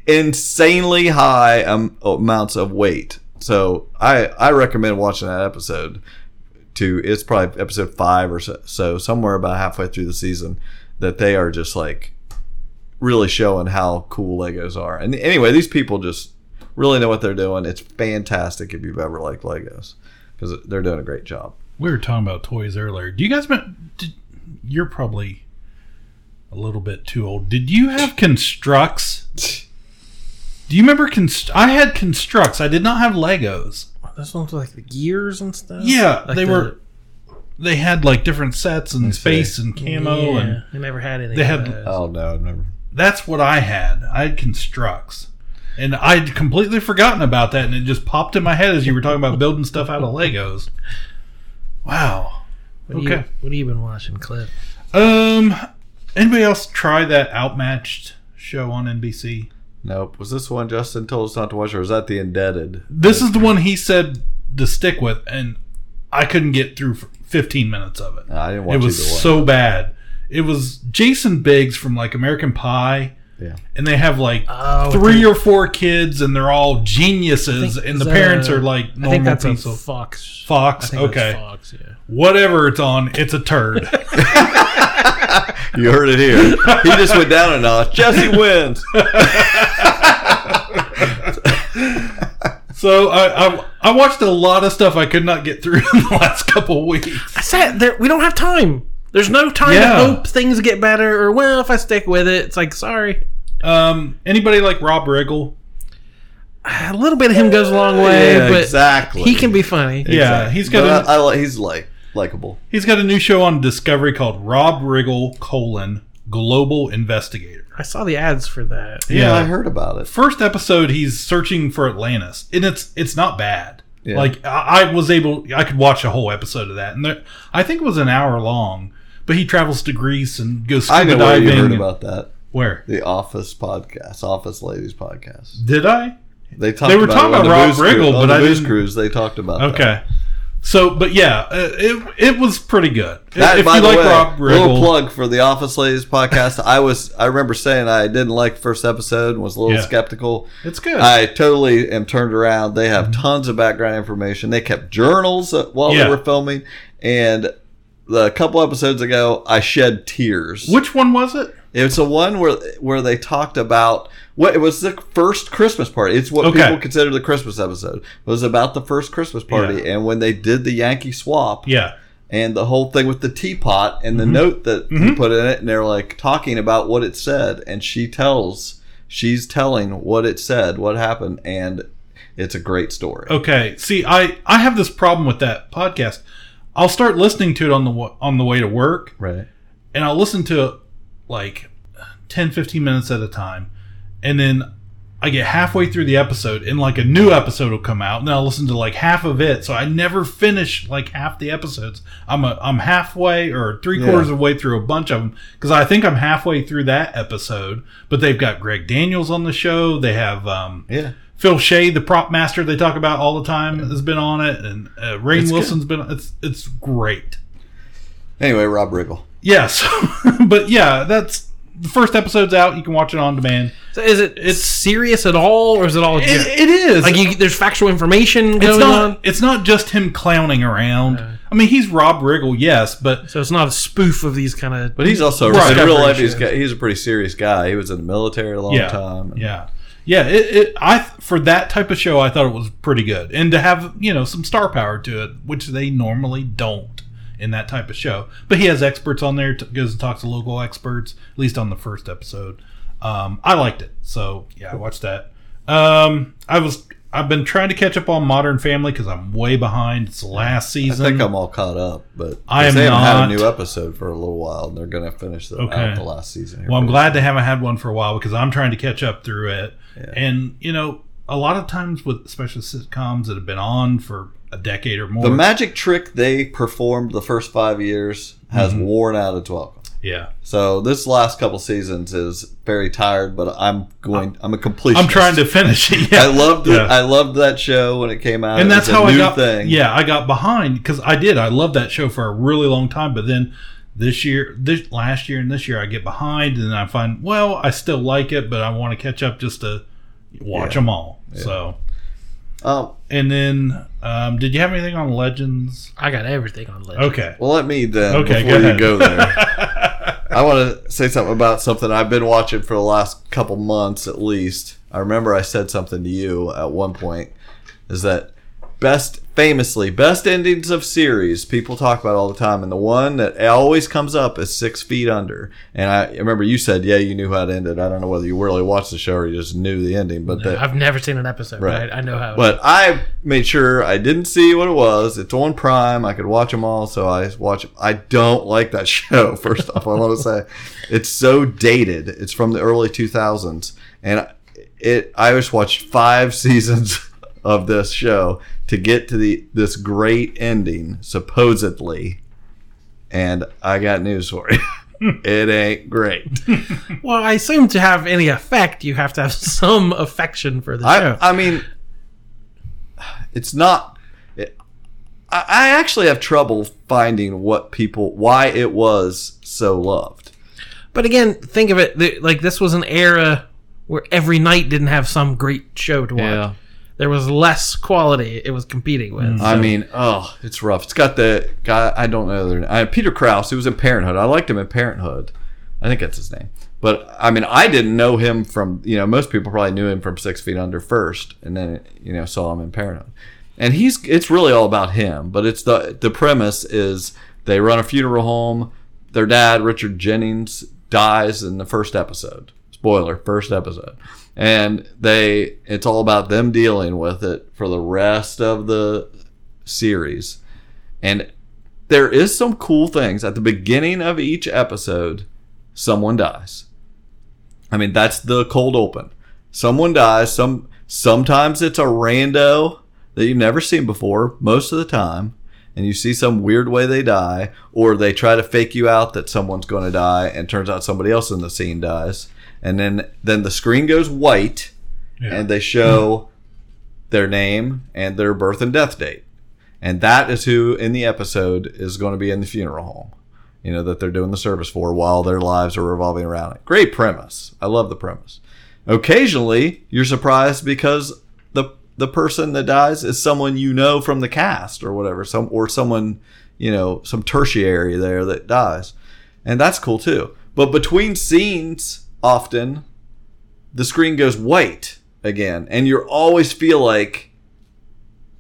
insanely high um, amounts of weight. So I I recommend watching that episode. To it's probably episode five or so, so somewhere about halfway through the season that they are just like really showing how cool Legos are. And anyway, these people just really know what they're doing. It's fantastic if you've ever liked Legos because they're doing a great job. We were talking about toys earlier. Do you guys? Did, you're probably a little bit too old. Did you have constructs? Do you remember const- I had constructs. I did not have Legos. Those ones with like the gears and stuff. Yeah, Like they the- were. They had like different sets and space and camo Yeah, and I never had any. they of had. those. Oh no, I've never. That's what I had. I had constructs, and I'd completely forgotten about that, and it just popped in my head as you were talking about building stuff out of Legos. Wow. What do okay. You, what have you been watching, Cliff? Um, anybody else try that Outmatched show on NBC? Nope. Was this one Justin told us not to watch, or was that the Indebted? This is the one he said to stick with, and I couldn't get through 15 minutes of it. I didn't watch It It was one. so bad. It was Jason Biggs from like American Pie. Yeah. And they have like Oh, three okay. or four kids, and they're all geniuses, think- and the parents a- are like I normal think that's a people. Fox. Fox, I think that's okay. Fox, yeah. Whatever it's on, it's a turd. You heard it here. He just went down a notch. Jesse wins. so I, I I watched a lot of stuff I could not get through in the last couple weeks. I said there. We don't have time. There's no time Yeah. to hope things get better, or well, if I stick with it, it's like sorry. Um, anybody like Rob Riggle? A little bit of him goes a long way, Yeah, but exactly. he can be funny. Yeah, he's got. A, I, I. He's like likable. He's got a new show on Discovery called Rob Riggle colon Global Investigator. I saw the ads for that. Yeah, I heard about it. First episode, he's searching for Atlantis, and it's it's not bad. Yeah. Like I, I was able, I could watch a whole episode of that, and there, I think it was an hour long. But he travels to Greece and goes scuba I know where diving. you heard and- about that. Where The Office podcast, Office Ladies podcast. did I? They talked. They were about talking about Rob Riggle, but the I didn't- Cruise. They talked about. that. Okay. So, but yeah, uh, it it was pretty good. That, if by you the like way, Rob little plug for the Office Ladies podcast. I was, I remember saying I didn't like the first episode and was a little Yeah. skeptical. It's good. I totally am turned around. They have tons of background information. They kept journals uh, while Yeah. they were filming, and the, couple episodes ago, I shed tears. which one was it? It's a one where where they talked about what it was the first Christmas party. It's what Okay. people consider the Christmas episode. It was about the first Christmas party, Yeah. and when they did the Yankee swap, Yeah. and the whole thing with the teapot and the Mhm. note that he Mhm. put in it, and they're like talking about what it said, and she tells, she's telling what it said, what happened, and it's a great story. Okay. See, I I have this problem with that podcast. I'll start listening to it on the on the way to work, Right. and I'll listen to it like 10 15 minutes at a time. And then I get halfway through the episode and like a new episode will come out and I'll listen to like half of it. So I never finish like half the episodes. I'm a, I'm halfway or three Yeah. quarters of the way through a bunch of them because I think I'm halfway through that episode. But they've got Greg Daniels on the show. They have um, Yeah. Phil Shea, the prop master they talk about all the time, has been on it, and uh, Rainn It's good. Wilson's been. It's it's great. Anyway, Rob Riggle. Yes, but yeah, that's the first episode's out. You can watch it on demand. So is it it's serious at all, or is it all? It, it is like you, there's factual information It's going not. on. It's not just him clowning around. I mean, he's Rob Riggle, yes, but So it's not a spoof of these kind of. But he's also Right. in real life. He's got, he's a pretty serious guy. He was in the military a long yeah, time. yeah, yeah. It, it, I for that type of show, I thought it was pretty good, and to have you know some star power to it, which they normally don't in that type of show. But he has experts on there, t- goes and talks to local experts. At least on the first episode, um, I liked it. So yeah, I watched that. Um, I was. I've been trying to catch up on Modern Family because I'm way behind. It's the last season. I think I'm all caught up, but I am they haven't had a new episode for a little while, and they're going to finish the, Okay. out the last season. Here Well, I'm glad they haven't had one for a while because I'm trying to catch up through it. Yeah. And you know, a lot of times with especially sitcoms that have been on for a decade or more. The magic trick they performed the first five years has Mhm. worn out its welcome. yeah, So this last couple seasons is very tired, but I'm going. I'm a completionist. I'm trying to finish it. Yeah. I loved it. Yeah. I loved that show when it came out. and that's how I got. Thing. Yeah, I got behind because I did. I loved that show for a really long time, but then this year, this last year, and this year, I get behind, and I find well, I still like it, but I want to catch up just to watch Yeah. them all. So, Um, and then, um, did you have anything on Legends? I got everything on Legend. Okay. well, let me then. Okay, before go you ahead. go there, I want to say something about something I've been watching for the last couple months at least. I remember I said something to you at one point. Is that best, famously, best endings of series people talk about all the time, and the one that always comes up is Six Feet Under. And I remember you said, yeah, you knew how it ended. I don't know whether you really watched the show or you just knew the ending, but that, I've never seen an episode. Right. Right. I know how. But I made sure I didn't see what it was. It's on Prime. I could watch them all, so I watch. I don't like that show. First off, I want to say it's so dated. It's from the early 2000s, and it. I just watched five seasons of this show to get to the this great ending, supposedly. And I got news for you. it ain't great. well, I assume to have any effect, you have to have some affection for the show. I, I mean, it's not. It, I, I actually have trouble finding what people why it was so loved. But again, think of it like this was an era where every night didn't have some great show to watch. Yeah. There was less quality it was competing with. Mm. I so- mean, oh, it's rough. It's got the guy I don't know their name. Uh, Peter Krause. He was in Parenthood. I liked him in Parenthood. I think that's his name. But I mean, I didn't know him from you know most people probably knew him from Six Feet Under first, and then you know saw him in Parenthood. And he's it's really all about him. But it's the the premise is they run a funeral home. Their dad Richard Jenkins dies in the first episode. Spoiler: first episode. And they it's all about them dealing with it for the rest of the series. And there is some cool things at the beginning of each episode. Someone dies. I mean, that's the cold open. Someone dies. Some sometimes it's a rando that you've never seen before. Most of the time, and you see some weird way they die, or they try to fake you out that someone's going to die, and turns out somebody else in the scene dies, and then then the screen goes white, and they show their name and their birth and death date. And that is who in the episode is going to be in the funeral home, you know, that they're doing the service for while their lives are revolving around it. Great premise. I love the premise. Occasionally, you're surprised because the the person that dies is someone you know from the cast or whatever, some or someone, you know, some tertiary there that dies. And that's cool too. But between scenes, often the screen goes white again, and you always feel like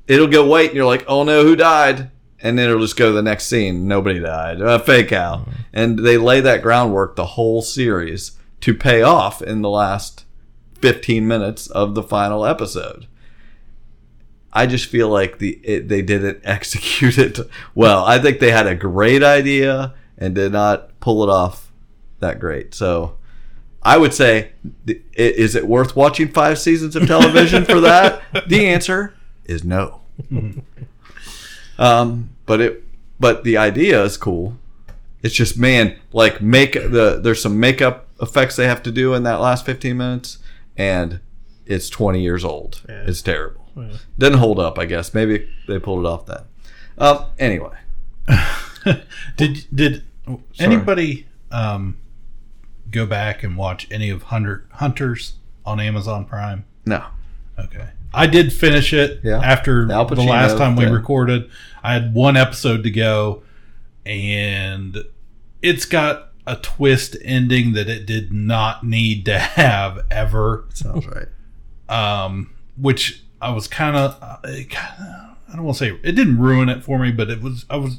it'll go white, and you're like, "Oh no, who died?" and then it'll just go to the next scene. Nobody died. Uh, fake out, and they lay that groundwork the whole series to pay off in the last fifteen minutes of the final episode. I just feel like the it, they didn't execute it well. I think they had a great idea and did not pull it off that great. So I would say, is it worth watching five seasons of television for that? The answer is no. um, but it, but the idea is cool. It's just man, like make the there's some makeup effects they have to do in that last 15 minutes, and it's 20 years old. It's terrible. Yeah. Didn't hold up, I guess. Maybe they pulled it off then. Um, anyway, Did did anybody um, go back and watch any of Hunter Hunters on Amazon Prime? no. Okay. I did finish it Yeah. after Al the last time we thing. recorded. I had one episode to go, and it's got a twist ending that it did not need to have ever. Sounds right. Um, which I was kind of, I don't want to say it didn't ruin it for me, but it was I was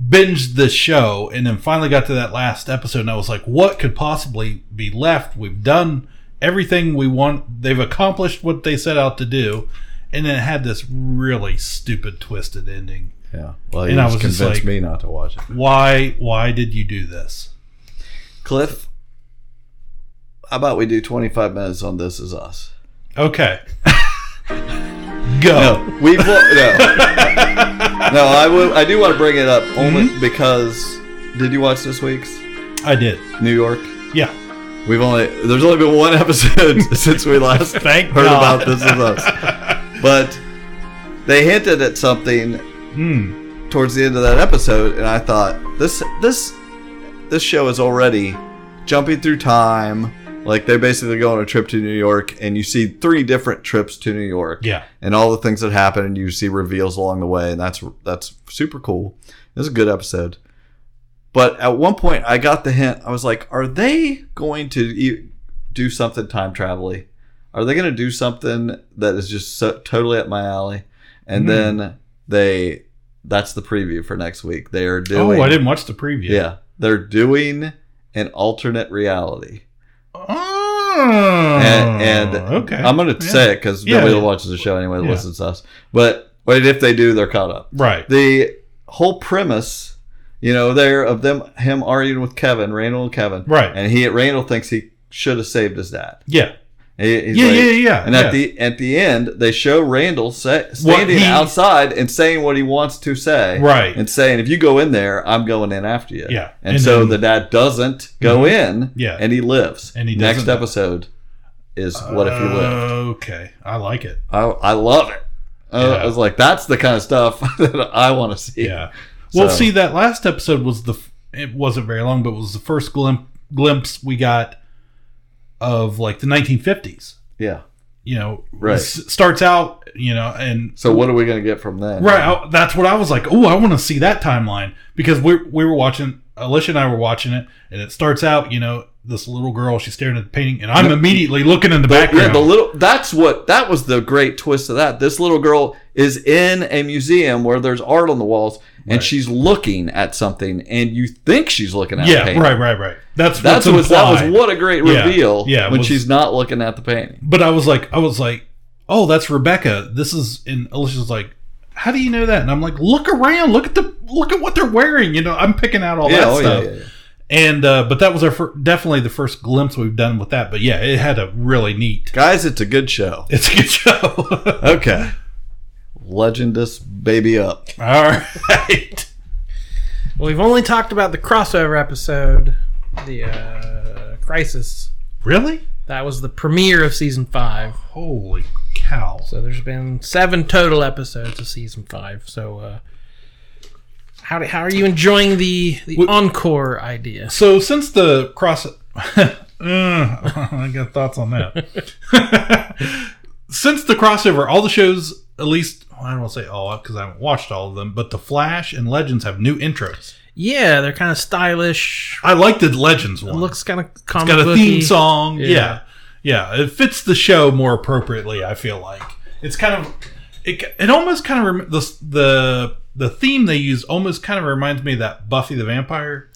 binged the show and then finally got to that last episode and I was like, what could possibly be left? We've done everything we want. They've accomplished what they set out to do, and then it had this really stupid twisted ending. Yeah. Well, And you I just was just convinced like- me not to watch it. Why? Why did you do this? Cliff, how about we do 25 minutes on This Is Us? Okay. Go. No, we no. no, I will. I do want to bring it up only Mm-hmm. because. Did you watch this week's I did. New York? Yeah. We've only there's only been one episode since we last Thank heard God. about This Is Us, but they hinted at something Hmm. towards the end of that episode, and I thought this this this show is already jumping through time. Like they basically go on a trip to New York, and you see three different trips to New York. Yeah. and all the things that happen, and you see reveals along the way, and that's that's super cool. It was a good episode. But at one point, I got the hint. I was like, "Are they going to e- do something time travel Are they going to do something that is just so, totally up my alley?" And Hmm. then they, that's the preview for next week. They are doing. Oh, I didn't watch the preview. Yeah, they're doing an alternate reality. Oh, and, and okay. I'm going to Yeah. say it because Yeah, nobody yeah. watches the show anyway. that. Listens to us, but but if they do, they're caught up. Right. The whole premise, you know, there of them him arguing with Kevin, Randall and Kevin, Right. And he Randall thinks he should have saved his dad. Yeah. He- he's Yeah, yeah, yeah, And yeah. at the at the end, they show Randall sa- standing he- outside and saying what he wants to say, Right. And saying, "If you go in there, I'm going in after you." Yeah. And, And so then- the dad doesn't go Mhm. in. Yeah. And he lives. And he next episode is what if he lived. Okay, I like it. I, I love it. Uh, Yeah. I was like, that's the kind of stuff that I want to see. Yeah. Well, So- see, that last episode was the. It wasn't very long, but it was the first glim- glimpse we got of like the 1950s. Yeah. You know, Right. starts out, you know, and So what are we going to get from that? Right. I, that's what I was like. Oh, I want to see that timeline because we we were watching. Alicia and I were watching it, and it starts out. You know, this little girl. She's staring at the painting, and I'm immediately looking in the The- background. Yeah, the little that's what that was the great twist of that. This little girl is in a museum where there's art on the walls and Right. she's looking at something and you think she's looking at yeah. Right. Right. Right. That's That's what that was what a great reveal Yeah. it when was- she's not looking at the painting. But I was like, I was like, oh, that's Rebecca. This is. And Alicia's like, how do you know that? And I'm like, look around. Look at the look at what they're wearing. You know, I'm picking out all Yeah, that oh, yeah, stuff. Yeah, yeah. And uh, but that was our fir- definitely the first glimpse we've done with that. But yeah, it had a really neat. Guys, it's a good show. It's a good show. Okay. Legend this baby up. All right. Well, we've only talked about the crossover episode, the uh, Crisis. Really? That was the premiere of season five. Holy cow! So there's been seven total episodes of season five. So, uh, how do, how are you enjoying the the encore idea? So since the cross, uh, I got thoughts on that. since the crossover, all the shows, at least I don't say all because I haven't watched all of them, but the Flash and Legends have new intros. Yeah, they're kind of stylish. I like the Legends one. It looks kind of it's comic got a theme song. Yeah. yeah, It fits the show more appropriately. I feel like it's kind of it. It almost kind of rem- the the the theme they use almost kind of reminds me of that Buffy the Vampire.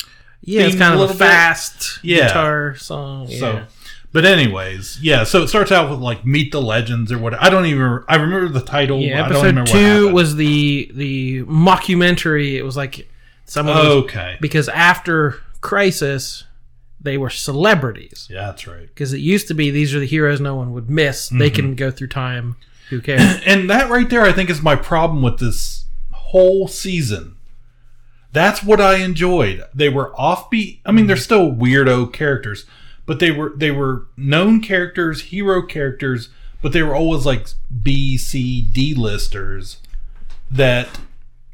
Yeah, it's kind of a little bit. fast Yeah. guitar song. Yeah. So, but anyways, yeah. So it starts out with like Meet the Legends or what. I don't even. I remember the title. yeah, I don't episode remember two was the the mockumentary. It was like someone Okay. because after Crisis, they were celebrities. Yeah, that's right. Because it used to be these are the heroes no one would miss. They Mhm. can go through time. Who cares? and that right there, I think, is my problem with this whole season. That's what I enjoyed. They were offbeat. I mean, they're still weirdo characters, but they were they were known characters, hero characters, but they were always like B, C, D listers that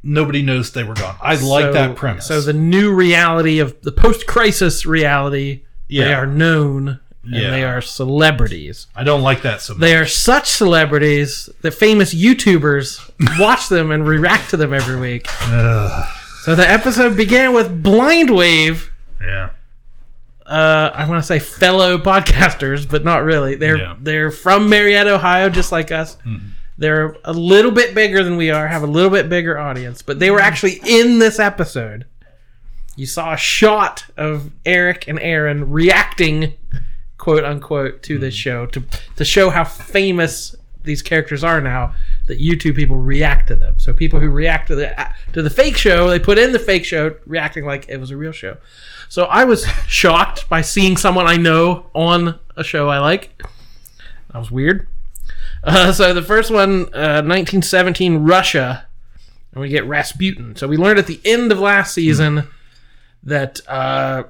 nobody noticed they were gone. I like that premise. So the new reality of the post-crisis reality, they are known and Yeah. they are celebrities. I don't like that so much. They are such celebrities that famous YouTubers watch them and react to them every week. Ugh. So the episode began with Blind Wave. yeah. Uh, I want to say fellow podcasters, but not really. They're Yeah. they're from Marietta, Ohio, just like us. They're a little bit bigger than we are, have a little bit bigger audience, but they were actually in this episode. You saw a shot of Eric and Aaron reacting, quote unquote, to this show to to show how famous these characters are now. That YouTube people react to them. So people who react to the to the fake show, they put in the fake show, reacting like it was a real show. So I was shocked by seeing someone I know on a show I like. That was weird. Uh, so the first one, uh, 1917 Russia, and we get Rasputin. So we learned at the end of last season that uh,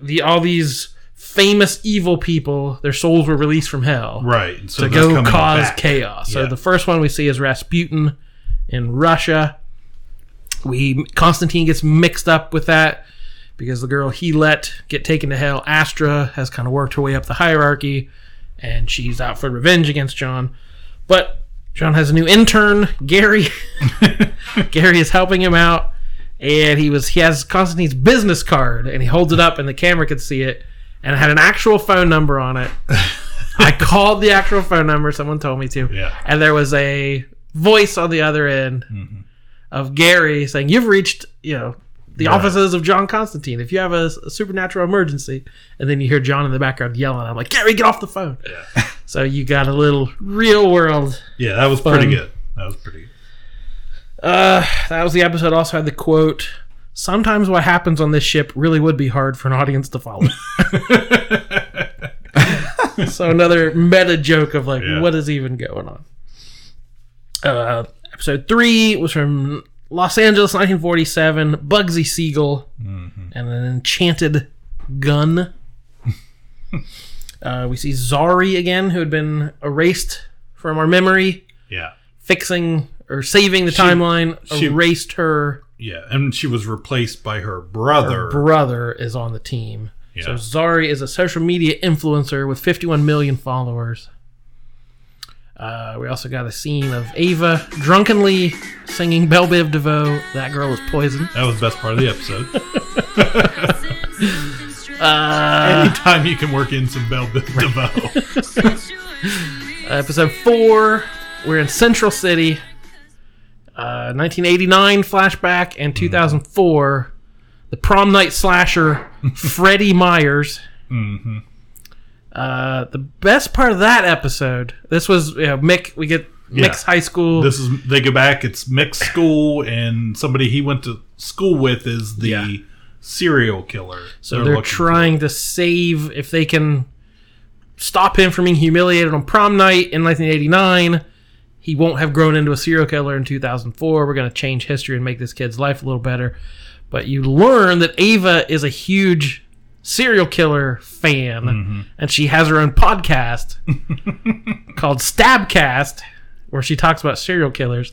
the all these famous evil people, their souls were released from hell, Right. So to go cause back. chaos. So the first one we see is Rasputin in Russia. We Constantine gets mixed up with that because the girl he let get taken to hell, Astra, has kind of worked her way up the hierarchy, and she's out for revenge against John. But John has a new intern, Gary. Gary is helping him out, and he was he has Constantine's business card, and he holds it up, and the camera could see it, and it had an actual phone number on it. I called the actual phone number. Someone told me to. Yeah. And there was a voice on the other end of Gary saying, "You've reached, you know, the offices of John Constantine. If you have a, a supernatural emergency," and then you hear John in the background yelling. I'm like, "Gary, get off the phone!" Yeah. so you got a little real world. Yeah, that was fun. pretty good. That was pretty good. Uh, that was the episode. Also had the quote. Sometimes what happens on this ship really would be hard for an audience to follow. so another meta joke of like, Yeah. what is even going on? Uh, episode three was from Los Angeles, 1947. Bugsy Siegel and an enchanted gun. uh, we see Zari again, who had been erased from our memory, Yeah. fixing or saving the She- timeline. she- erased her. Yeah, and she was replaced by her brother. Her brother is on the team. Yeah. So Zari is a social media influencer with 51 million followers. Uh, we also got a scene of Ava drunkenly singing Belle Biv DeVoe. That girl was poison. that was the best part of the episode. Uh, Anytime you can work in some Belle Biv DeVoe. episode four, we're in Central City. Uh, 1989 flashback and 2004, the prom night slasher Freddie Myers. hmm Uh, the best part of that episode, this was you know, Mick. We get Mick's high school. This is they go back. It's mixed school, and somebody he went to school with is the serial killer. so they're, looking trying to save if they can stop him from being humiliated on prom night in 1989. He won't have grown into a serial killer in 2004. We're going to change history and make this kid's life a little better. But you learn that Ava is a huge serial killer fan, Mm-hmm. and she has her own podcast called Stabcast, where she talks about serial killers.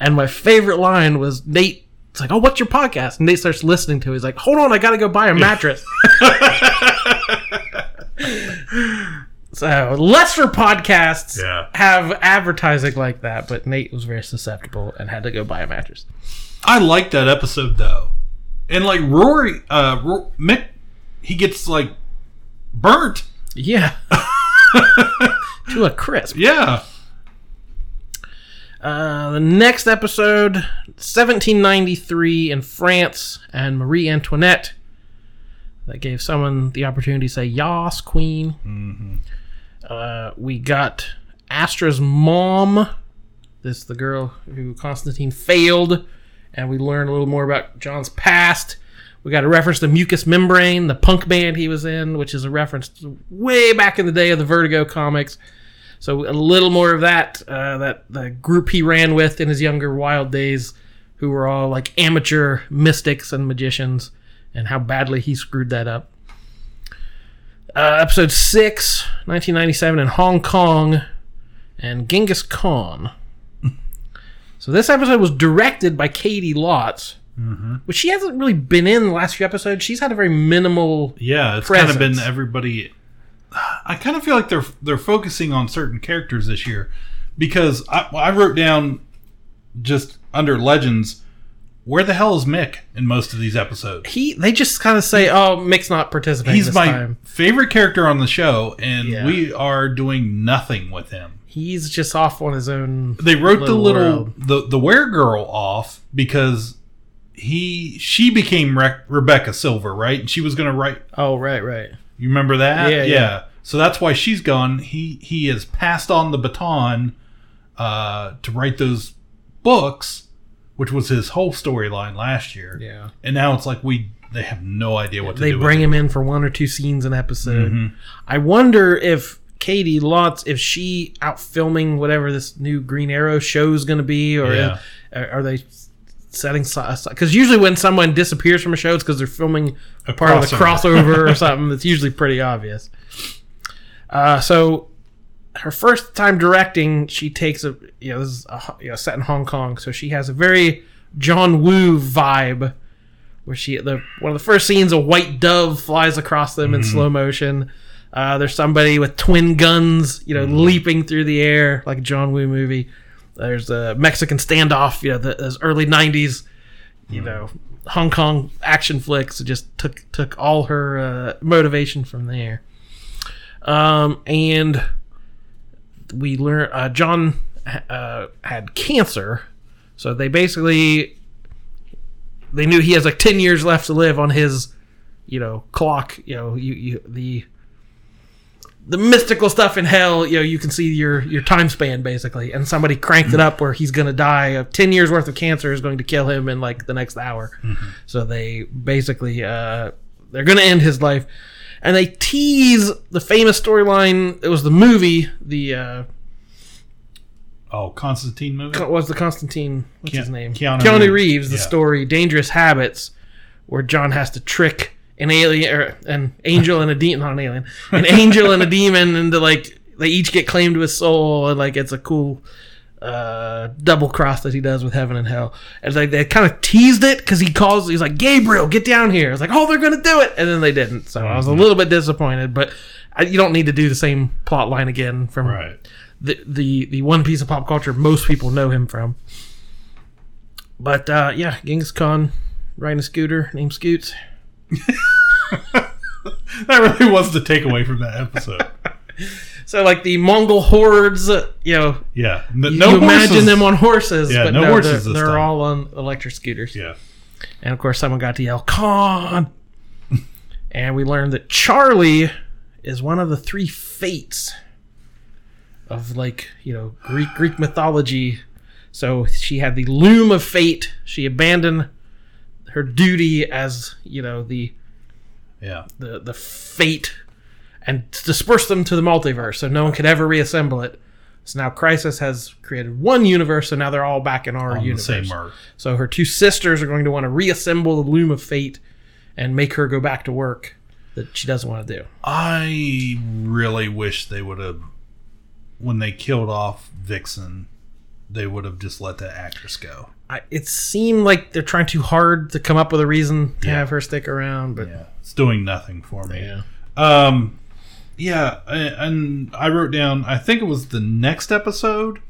And my favorite line was Nate. It's like, oh, what's your podcast? And Nate starts listening to it. He's like, hold on, I got to go buy a mattress. so, lesser podcasts Yeah. have advertising like that, but Nate was very susceptible and had to go buy a mattress. I like that episode though, and like Rory, uh, Ro- Mick, he gets like burnt. Yeah. to a crisp. Yeah. Uh, the next episode, 1793 in France, and Marie Antoinette. That gave someone the opportunity to say "Yas, Queen." Mm-hmm. Uh, we got Astra's mom. This the girl who Constantine failed, and we learn a little more about John's past. We got a reference to Mucous Membrane, the punk band he was in, which is a reference way back in the day of the Vertigo comics. So a little more of that. Uh, that the group he ran with in his younger wild days, who were all like amateur mystics and magicians, and how badly he screwed that up. Uh, episode 6, 1997 in Hong Kong, and Genghis Khan. so this episode was directed by Caity Lotz, Mm-hmm. which she hasn't really been in the last few episodes. She's had a very minimal. Yeah, it's presence. kind of been everybody. I kind of feel like they're they're focusing on certain characters this year because I, I wrote down just under legends where the hell is Mick in most of these episodes. He they just kind of say, "Oh, Mick's not participating He's my time." favorite character on the show, and Yeah. we are doing nothing with him. He's just off on his own. They wrote the little world. the the were girl off because he she became Re- Rebecca Silver, right? And she was going to write Oh, right, right. You remember that? Yeah, yeah. So that's why she's gone. He he has passed on the baton uh, to write those books, which was his whole storyline last year. Yeah. And now it's like we they have no idea what to They do. They bring him in for one or two scenes an episode. Mhm. I wonder if Caity Lotz, if she out filming whatever this new Green Arrow show is going to be, or Yeah. are are they setting because usually when someone disappears from a show, it's because they're filming A part of the crossover. crossover or something. That's usually pretty obvious. Uh, so her first time directing, she takes a you know this is a, you know, set in Hong Kong, so she has a very John Woo vibe, where she the one of the first scenes a white dove flies across them in Mhm. slow motion. Uh, there's somebody with twin guns, you know, leaping through the air like a John Woo movie. There's a Mexican standoff, you know, the, those early '90s, you know, Hong Kong action flicks. It just took took all her uh, motivation from there. Um, and we learn uh, John uh, had cancer, so they basically they knew he has like ten years left to live on his, you know, clock. You know, you, you the the mystical stuff in hell. You know, you can see your your time span basically, and somebody cranked it up where he's gonna die. Uh, ten years worth of cancer is going to kill him in like the next hour. So they basically uh, they're gonna end his life. And they tease the famous storyline. It was the movie, the uh, Oh, Constantine movie. what was the Constantine? What's Ke- his name? Keanu Keanu, Reeves. The Yeah. story Dangerous Habits, where John has to trick an alien or an angel and a demon, not an alien, an angel and a demon into like they each get claimed to his soul, and like it's a cool uh, double cross that he does with heaven and hell. And it's like they kind of teased it because he calls, he's like Gabriel, get down here. It's like oh they're gonna do it, and then they didn't. So I was a little bit disappointed, but I, you don't need to do the same plot line again from Right. the the the one piece of pop culture most people know him from. But uh, yeah, Genghis Khan riding a scooter named Scoots. that really was the takeaway from that episode. So like the Mongol hordes, you know, Yeah. N- you, no you imagine horses. them on horses, Yeah, but no no, horses they're, they're all on electric scooters. Yeah. And of course, someone got to yell Khan, and we learned that Charlie is one of the three fates of like you know Greek Greek mythology. So she had the loom of fate. She abandoned her duty as you know the Yeah. the the fate and disperse them to the multiverse, so no one could ever reassemble it. So now Crisis has created one universe, so now they're all back in our On the universe. same Earth. So her two sisters are going to want to reassemble the loom of fate and make her go back to work that she doesn't want to do. I really wish they would have, when they killed off Vixen, they would have just let that actress go. I, it seemed like they're trying too hard to come up with a reason to Yeah. have her stick around, but It's doing nothing for me. Yeah. Um, yeah, and I wrote down. I think it was the next episode.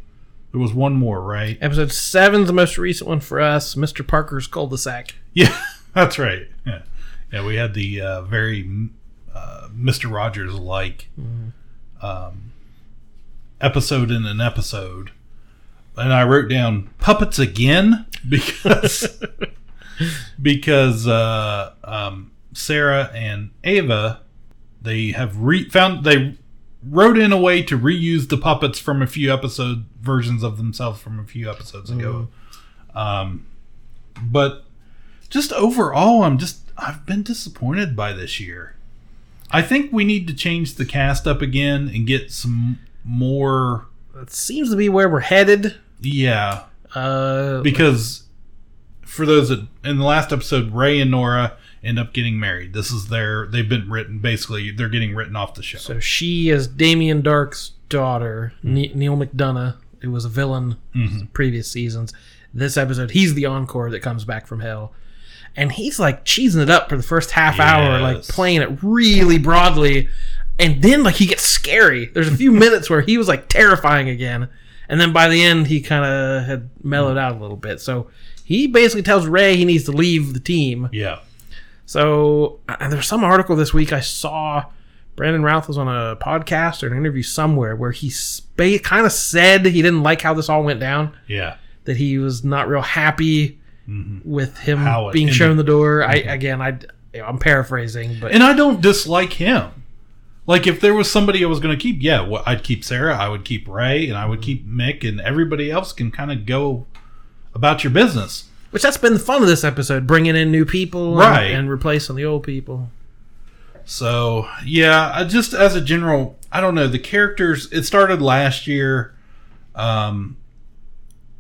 There was one more, right? episode seven's the most recent one for us. Mr. Parker's cul-de-sac. Yeah, that's right. Yeah, yeah. We had the uh, very uh, Mister Rogers like um, episode in an episode. and I wrote down puppets again because because uh, um, Sarah and Ava they have re- found they wrote in a way to reuse the puppets from a few episode versions of themselves from a few episodes ago. Um, but just overall, I'm just I've been disappointed by this year. I think we need to change the cast up again and get some more. It seems to be where we're headed. Yeah, Uh, because for those that in the last episode, Ray and Nora end up getting married. This is their they've been written basically. They're getting written off the show. so she is Damien Darhk's daughter, Ne- Neal McDonough, who was a villain mm-hmm. in previous seasons. This episode, he's the encore that comes back from hell. And he's like cheesing it up for the first half hour, like playing it really broadly. And then like he gets scary. There's a few minutes where he was like terrifying again. And then by the end he kind of had mellowed out a little bit. So he basically tells Ray he needs to leave the team. yeah, So uh, there's some article this week I saw. Brandon Routh was on a podcast or an interview somewhere where he spa- kind of said he didn't like how this all went down. yeah. That he was not real happy mm-hmm. with him it being shown the door. I mm-hmm. again, I I'm paraphrasing, but And I don't dislike him. Like if there was somebody I was going to keep, yeah, well, I'd keep Sarah, I would keep Ray, and I would mm-hmm. keep Mick, and everybody else can kind of go about your business. Which that's been the fun of this episode, bringing in new people, and- Right. and, replacing the old people. So yeah, I just as a general, I don't know the characters. It started last year. Um,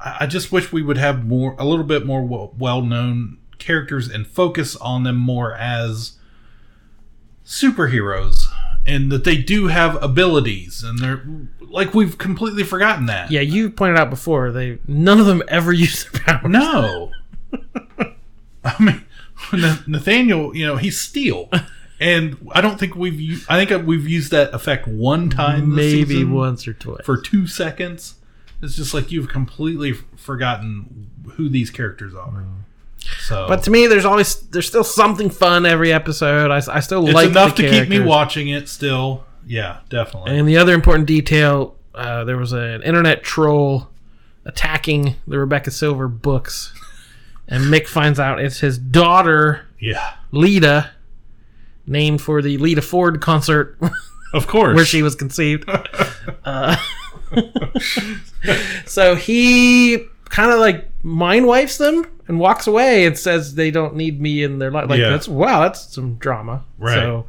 I, I just wish we would have more, a little bit more well known characters and focus on them more as superheroes, and that they do have abilities, and they're like we've completely forgotten that. Yeah, you pointed out before they none of them ever use their powers. No. I mean, Nathaniel, you know, he's steel. And I don't think we've I think we've used that effect one time this maybe once or twice. for 2 seconds. It's just like you've completely forgotten who these characters are. So But to me, there's always there's still something fun every episode. I, I still it's like enough to keep me watching it still. Yeah, definitely. And the other important detail, uh, there was an internet troll attacking the Rebecca Silver books, and Mick finds out it's his daughter, yeah. Lita, named for the Lita Ford concert Of course. where she was conceived. uh, so he kind of like mind wipes them and walks away and says they don't need me in their life. Like Yeah. that's wow, that's some drama. Right. So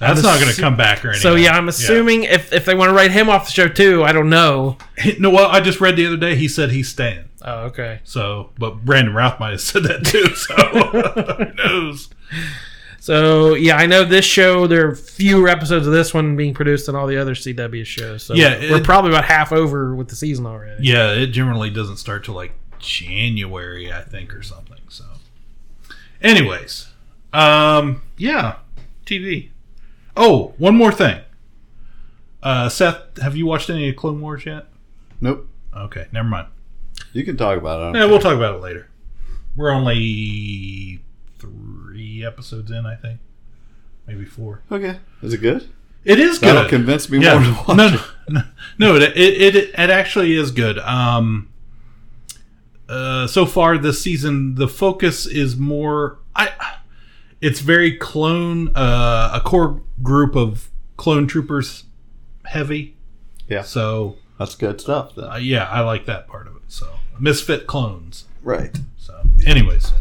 That's I'm not going to assu- come back or anything. So yeah, I'm assuming if if they want to write him off the show too, I don't know. No, well, I just read the other day he said he's staying. Oh, okay. So, but Brandon Routh might have said that too. So who knows? So yeah, I know this show. There are fewer episodes of this one being produced than all the other CW shows. So Yeah, we're probably about half over with the season already. Yeah, it generally doesn't start till like January, I think, or something. So, anyways, um, yeah, TV. Oh, one more thing. Uh, Seth, have you watched any of Clone Wars yet? Nope. Okay, never mind. You can talk about it. Yeah, we'll talk about it later. We're only three episodes in, I think, maybe four. Okay. Is it good? It is good. That'll convince me more to watch no, it. No, no, it, it it it actually is good. Um, uh, so far this season, the focus is more. I. It's very clone, uh, a core group of clone troopers, heavy. Yeah. So That's good stuff. Then. uh, yeah, I like that part of it. So misfit clones. Right. So, anyways,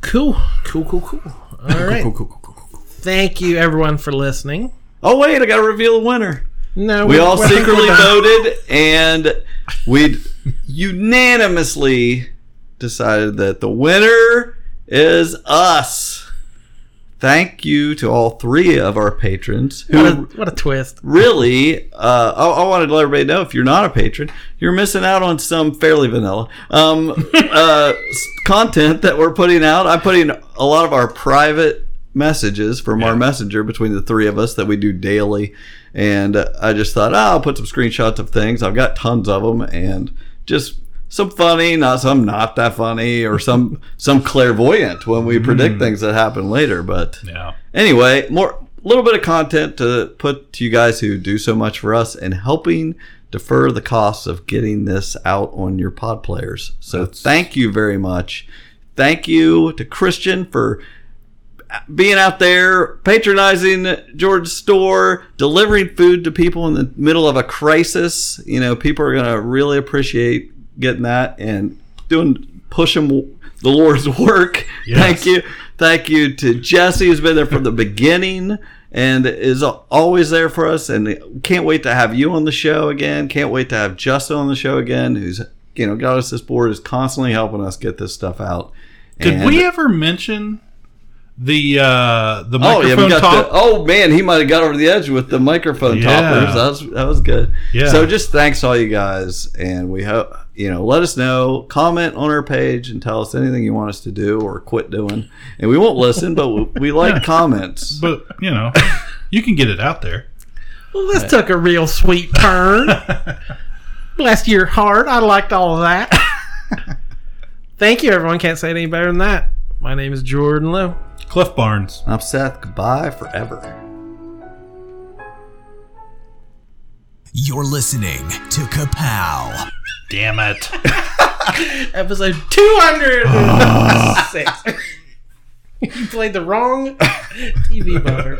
Cool, cool, cool, cool. All right. Cool, cool, cool, cool, cool. Thank you, everyone, for listening. Oh wait, I got to reveal a winner. No, we we're- all secretly voted, and we unanimously decided that the winner is us. Thank you to all three of our patrons who What a, what a twist. really, uh, I, I wanted to let everybody know if you're not a patron, you're missing out on some fairly vanilla um, uh, content that we're putting out. I'm putting a lot of our private messages from our messenger between the three of us that we do daily. And uh, I just thought, oh, I'll put some screenshots of things. I've got tons of them and just some funny, not some not that funny, or some some clairvoyant when we predict mm. things that happen later. But yeah. anyway, more a little bit of content to put to you guys who do so much for us and helping defer the costs of getting this out on your pod players. So thank you very much. Thank you to Christian for being out there patronizing George's store, delivering food to people in the middle of a crisis. You know, people are going to really appreciate getting that and doing pushing the Lord's work. Yes. Thank you. Thank you to Jesse who's been there from the beginning and is always there for us and can't wait to have you on the show again. Can't wait to have Justin on the show again who's you know got us this board is constantly helping us get this stuff out. Did And- we ever mention the uh the Oh yeah, microphone top? the, oh man, he might have got over the edge with the microphone Yeah. toppers. That was that was good. Yeah. So just thanks all you guys, and we hope you know. Let us know, comment on our page, and tell us anything you want us to do or quit doing. And we won't listen, but we, we like Yeah. comments. But you know, you can get it out there. Well, this took a real sweet turn. Bless your heart. I liked all of that. Thank you, everyone. Can't say it any better than that. My name is Jordan Lowe. Cliff Barnes. I'm Seth. Goodbye forever. You're listening to Kapow. Damn it. Episode 206. Ah. you played the wrong TV button.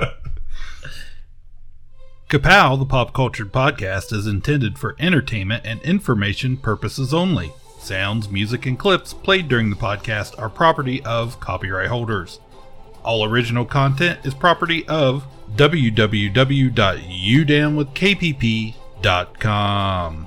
Kapow, the pop cultured podcast, is intended for entertainment and information purposes only. Sounds, music, and clips played during the podcast are property of copyright holders. All original content is property of www.udownwithkpp.com.